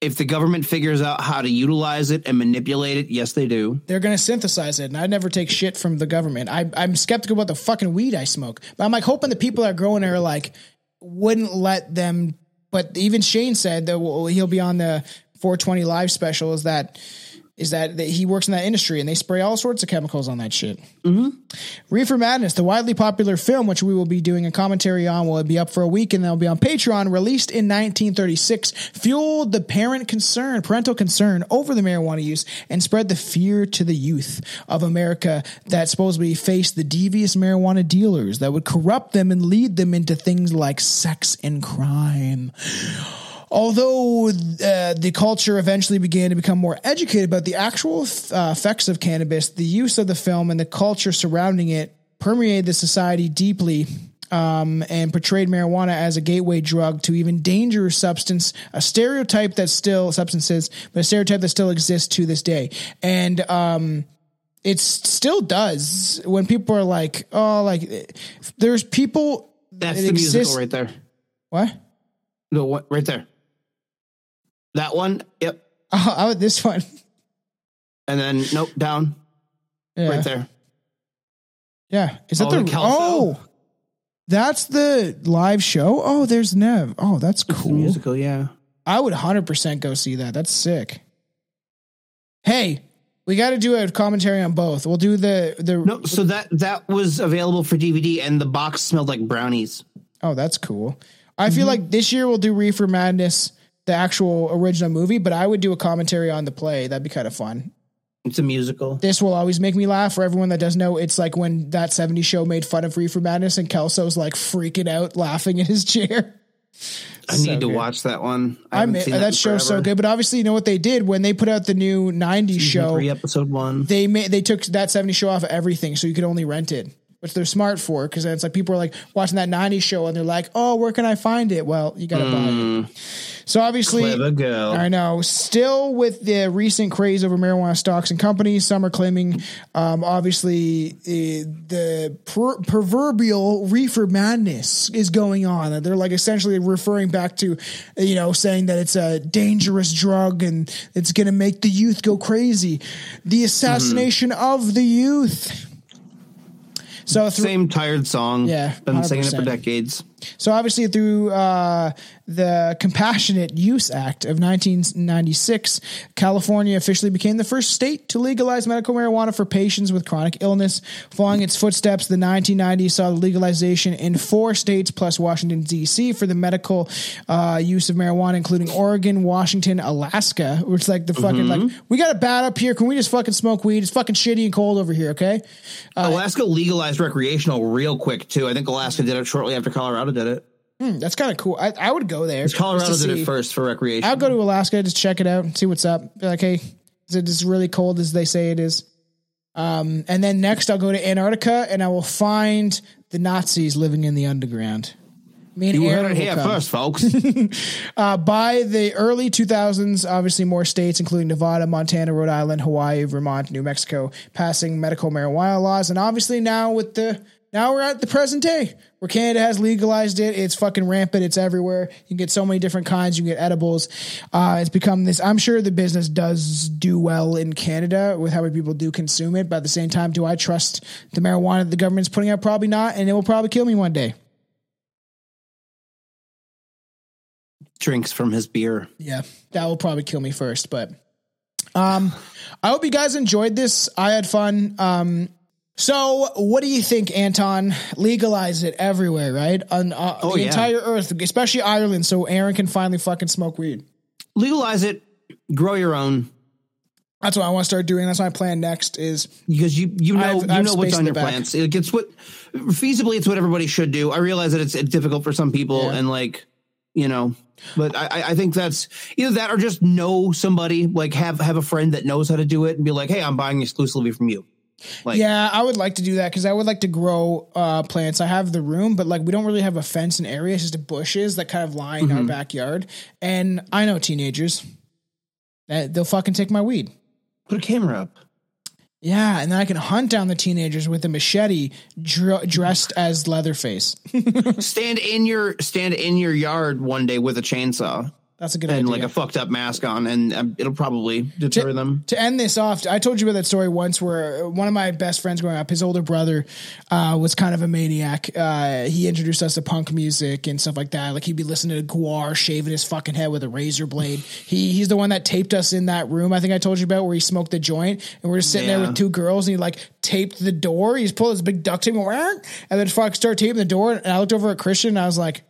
If the government figures out how to utilize it and manipulate it, yes, they do. they're going to synthesize it. And I never take shit from the government. I, I'm skeptical about the fucking weed I smoke, but I'm like hoping the people that are growing it are like wouldn't let them. But even Shane said that he'll be on the 420 live special. Is that is that, that he works in that industry and they spray all sorts of chemicals on that shit. Mm-hmm. Reefer Madness, the widely popular film, which we will be doing a commentary on, will be up for a week and they'll be on Patreon. Released in 1936, fueled the parent concern, parental concern over the marijuana use, and spread the fear to the youth of America that supposedly faced the devious marijuana dealers that would corrupt them and lead them into things like sex and crime. Although uh, the culture eventually began to become more educated about the actual uh, effects of cannabis, the use of the film and the culture surrounding it permeated the society deeply um, and portrayed marijuana as a gateway drug to even dangerous substance, a stereotype that still substances, but a stereotype that still exists to this day. And um, it still does when people are like, "Oh, like there's people." That's the exists- musical right there. What? No, what, right there. That one. Yep. Oh, oh, this one. And then nope, down Yeah. right there. Yeah. Is that Oh, the, the oh, that's the live show? Oh, there's Neve. Oh, that's cool. musical, yeah. I would 100% go see that. That's sick. Hey, we got to do a commentary on both. We'll do the, the, No, so that that was available for DVD, and the box smelled like brownies. oh, that's cool. I Mm-hmm. feel like this year we'll do Reefer Madness, the actual original movie, but I would do a commentary on the play. That'd be kind of fun. It's a musical. This will always make me laugh. For everyone that doesn't know, it's like when that 70s show made fun of Reefer Madness and Kelso's like freaking out laughing in his chair. I So need to good. watch that one. I I mean, that, in show's so good, but obviously, you know what they did when they put out the new '90s Season show. three, episode one. They made they took that '70s show off of everything, so you could only rent it. Which they're smart for because it's like people are like watching that 90s show and they're like, oh, where can I find it? Well, you got to buy it. So obviously. I know. Still with the recent craze over marijuana stocks and companies, some are claiming, um, obviously, uh, the per- proverbial reefer madness is going on. They're like essentially referring back to, you know, saying that it's a dangerous drug and it's going to make the youth go crazy. The assassination of the youth. So Same tired song. Yeah, Been singing it for decades. So obviously, through uh, the Compassionate Use Act of 1996, California officially became the first state to legalize medical marijuana for patients with chronic illness. Following its footsteps, the 1990s saw the legalization in four states plus Washington D.C. for the medical uh, use of marijuana, including Oregon, Washington, Alaska. Which is like the fucking like we got it bad up here. Can we just fucking smoke weed? It's fucking shitty and cold over here. Okay. Alaska legalized recreational real quick too. I think Alaska did it shortly after Colorado did it. That's kind of cool. I, I would go there. Colorado did see. it first for recreation. I'll go to Alaska, just check it out and see what's up. Be like, hey, is it as really cold as they say it is? Um, and then next, I'll go to Antarctica and I will find the Nazis living in the underground. Me and you Aaron heard it here come. first, folks. Uh, by the early 2000s, obviously more states, including Nevada, Montana, Rhode Island, Hawaii, Vermont, New Mexico, passing medical marijuana laws, and obviously now with the now we're at the present day where Canada has legalized it. It's fucking rampant. It's everywhere. You can get so many different kinds. You can get edibles. Uh, it's become this. I'm sure the business does do well in Canada with how many people do consume it. But at the same time, do I trust the marijuana that the government's putting out? Probably not, and it will probably kill me one day. Drinks from his beer. Yeah, that will probably kill me first. But um, I hope you guys enjoyed this. I had fun. Um, so what do you think, Anton? Legalize it everywhere, right? On uh, Oh, the yeah. entire earth, especially Ireland, so Aaron can finally fucking smoke weed. Legalize it. Grow your own That's what I want to start doing. That's my plan next. Is because you you know I've- you I've know what's on your back. plans. It gets what feasibly it's what everybody should do. I realize that it's difficult for some people Yeah. and like you know, but I I- I think that's either that or just know somebody like have have a friend that knows how to do it and be like, hey, I'm buying exclusively from you. Like yeah, I would like to do that because I would like to grow uh, plants. I have the room, but like we don't really have a fence in area. It's just bushes that kind of line Mm-hmm. our backyard. And I know teenagers that they'll fucking take my weed. put a camera up. Yeah, and then I can hunt down the teenagers with a machete dr- dressed as Leatherface. stand in your stand in your yard one day with a chainsaw That's a good idea. and idea. like a fucked up mask on, and um, it'll probably deter them. to end this off, I told you about that story once where one of my best friends growing up, his older brother, uh, was kind of a maniac. Uh, he introduced us to punk music and stuff like that. Like he'd be listening to GWAR shaving his fucking head with a razor blade. He he's the one that taped us in that room. I think I told you about where he smoked the joint and we're just sitting there with two girls and he like taped the door. He's pulled his big duct tape and, and then fuck started taping the door. And I looked over at Christian and I was like.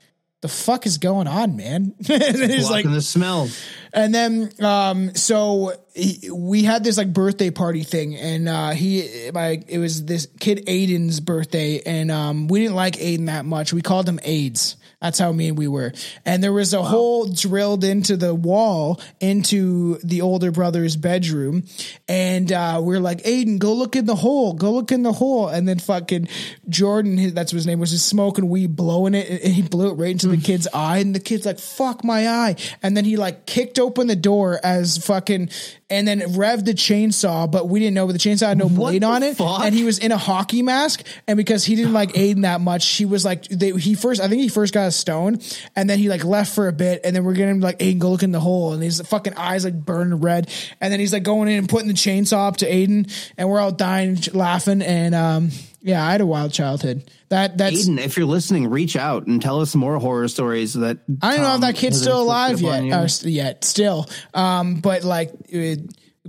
The fuck is going on, man? and he's like, the smell. and then, um, so he, we had this like birthday party thing, and uh, he, my, it was this kid Aiden's birthday, and um, we didn't like Aiden that much. We called him AIDS. That's how mean we were. And there was a hole drilled into the wall into the older brother's bedroom, and uh, we are like, Aiden, go look in the hole, go look in the hole, and then fucking Jordan, his, that's what his name was, just smoking weed, blowing it, and he blew it right into the kid's eye, and the kid's like, "Fuck my eye!" And then he like kicked open the door as fucking, and then revved the chainsaw, but we didn't know, but the chainsaw had no blade on it, fuck? and he was in a hockey mask, and because he didn't like Aiden that much, he was like, they, he first, I think he first got a stone, and then he like left for a bit, and then we're getting like Aiden go look in the hole, and his fucking eyes like burning red, and then he's like going in and putting the chainsaw up to Aiden, and we're all dying laughing, and um. Yeah, I had a wild childhood. That that's Aiden, if you're listening, reach out and tell us more horror stories that I don't know if that kid's still alive yet. st- yet, still. Um, but like it,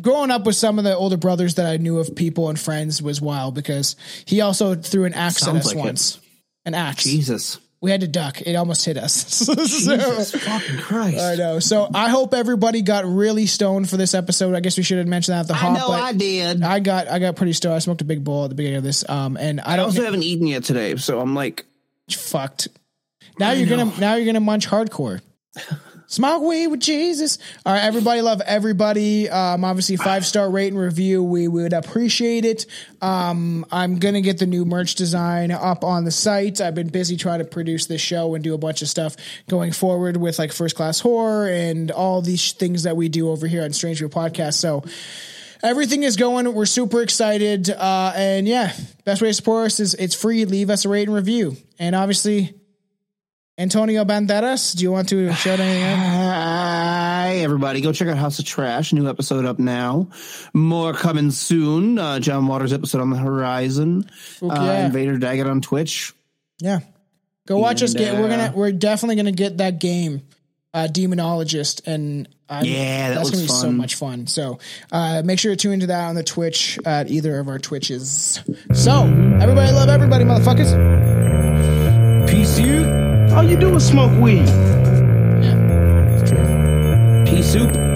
growing up with some of the older brothers that I knew of people and friends was wild because he also threw an axe Sounds at us like it. once. An axe. Jesus. We had to duck. It almost hit us. So- Jesus fucking Christ. I know. So I hope everybody got really stoned for this episode. I guess we should have mentioned that at the I hop. know I did. I I got I got pretty stoned. I smoked a big bowl at the beginning of this. Um, and I don't also haven't eaten yet today, so I'm like, fucked. Now you're gonna now you're gonna munch hardcore. Smoke weed with Jesus. All right, everybody, love everybody. Um, obviously, five star rate and review. We would appreciate it. Um, I'm gonna get the new merch design up on the site. I've been busy trying to produce this show and do a bunch of stuff going forward with like first class horror and all these things that we do over here on Strange Brew Podcast. So everything is going. We're super excited. Uh, and yeah, best way to support us is it's free. Leave us a rate and review. And obviously, Antonio Banderas, do you want to shout anything out? Hi, everybody. Go check out House of Trash. New episode up now. More coming soon. Uh, John Waters episode on the horizon. Fuck Uh. Invader Daggett on Twitch. Yeah. Go watch us And, get. We're uh, gonna. We're definitely gonna get that game, uh, Demonologist, and I'm, Yeah, that that's gonna be looks so much fun. So uh, make sure to tune into that on the Twitch at either of our Twitches. So everybody love everybody, motherfuckers. All you do is smoke weed. Yeah. Pea soup.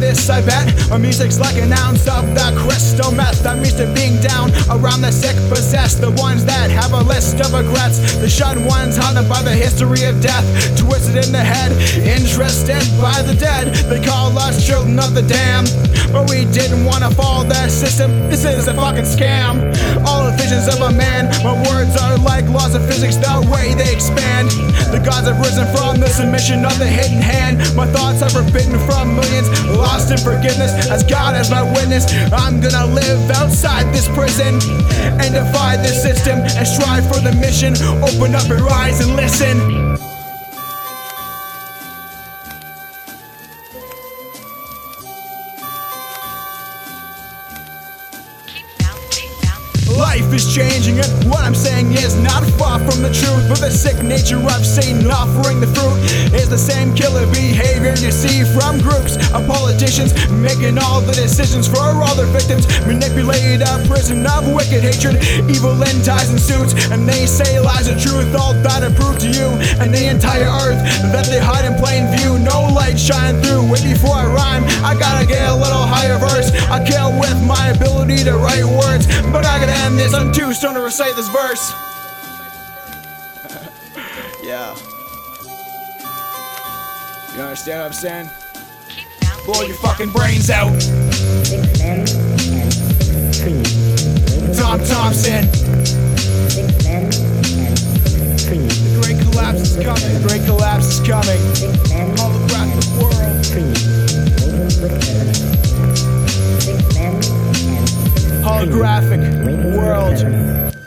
This, I bet. Our music's like an ounce of the crystal meth. I'm used to being down around the sick, possessed. The ones that have a list of regrets. The shunned ones haunted by the history of death. Twisted in the head, interested by the dead. They call us children of the damned. But we didn't wanna follow that system. This is a fucking scam. All the visions of a man. My words are like laws of physics, the way they expand. The gods have risen from the submission of the hidden hand. My thoughts are forbidden from millions, lost in forgiveness. As God as my witness, I'm gonna live outside this prison and defy this system and strive for the mission. Open up your eyes and listen. Life is changing, and what I'm saying is not far from the truth. But the sick nature of Satan offering the fruit is the same killer behavior you see from groups of politicians making all the decisions for all their victims. Manipulate a prison of wicked hatred, evil in ties and suits, and they say lies are truth. All that are proved to you and the entire earth that they hide in plain view. No light shine through. Wait before I rhyme, I gotta get a little higher verse. I kill with my ability to write words, but I gotta end this. It's unduced to recite this verse. yeah. You understand what I'm saying? Blow your fucking brains out. Tom Thompson. The great collapse is coming. The great collapse is coming. All the graphs in the world holographic world.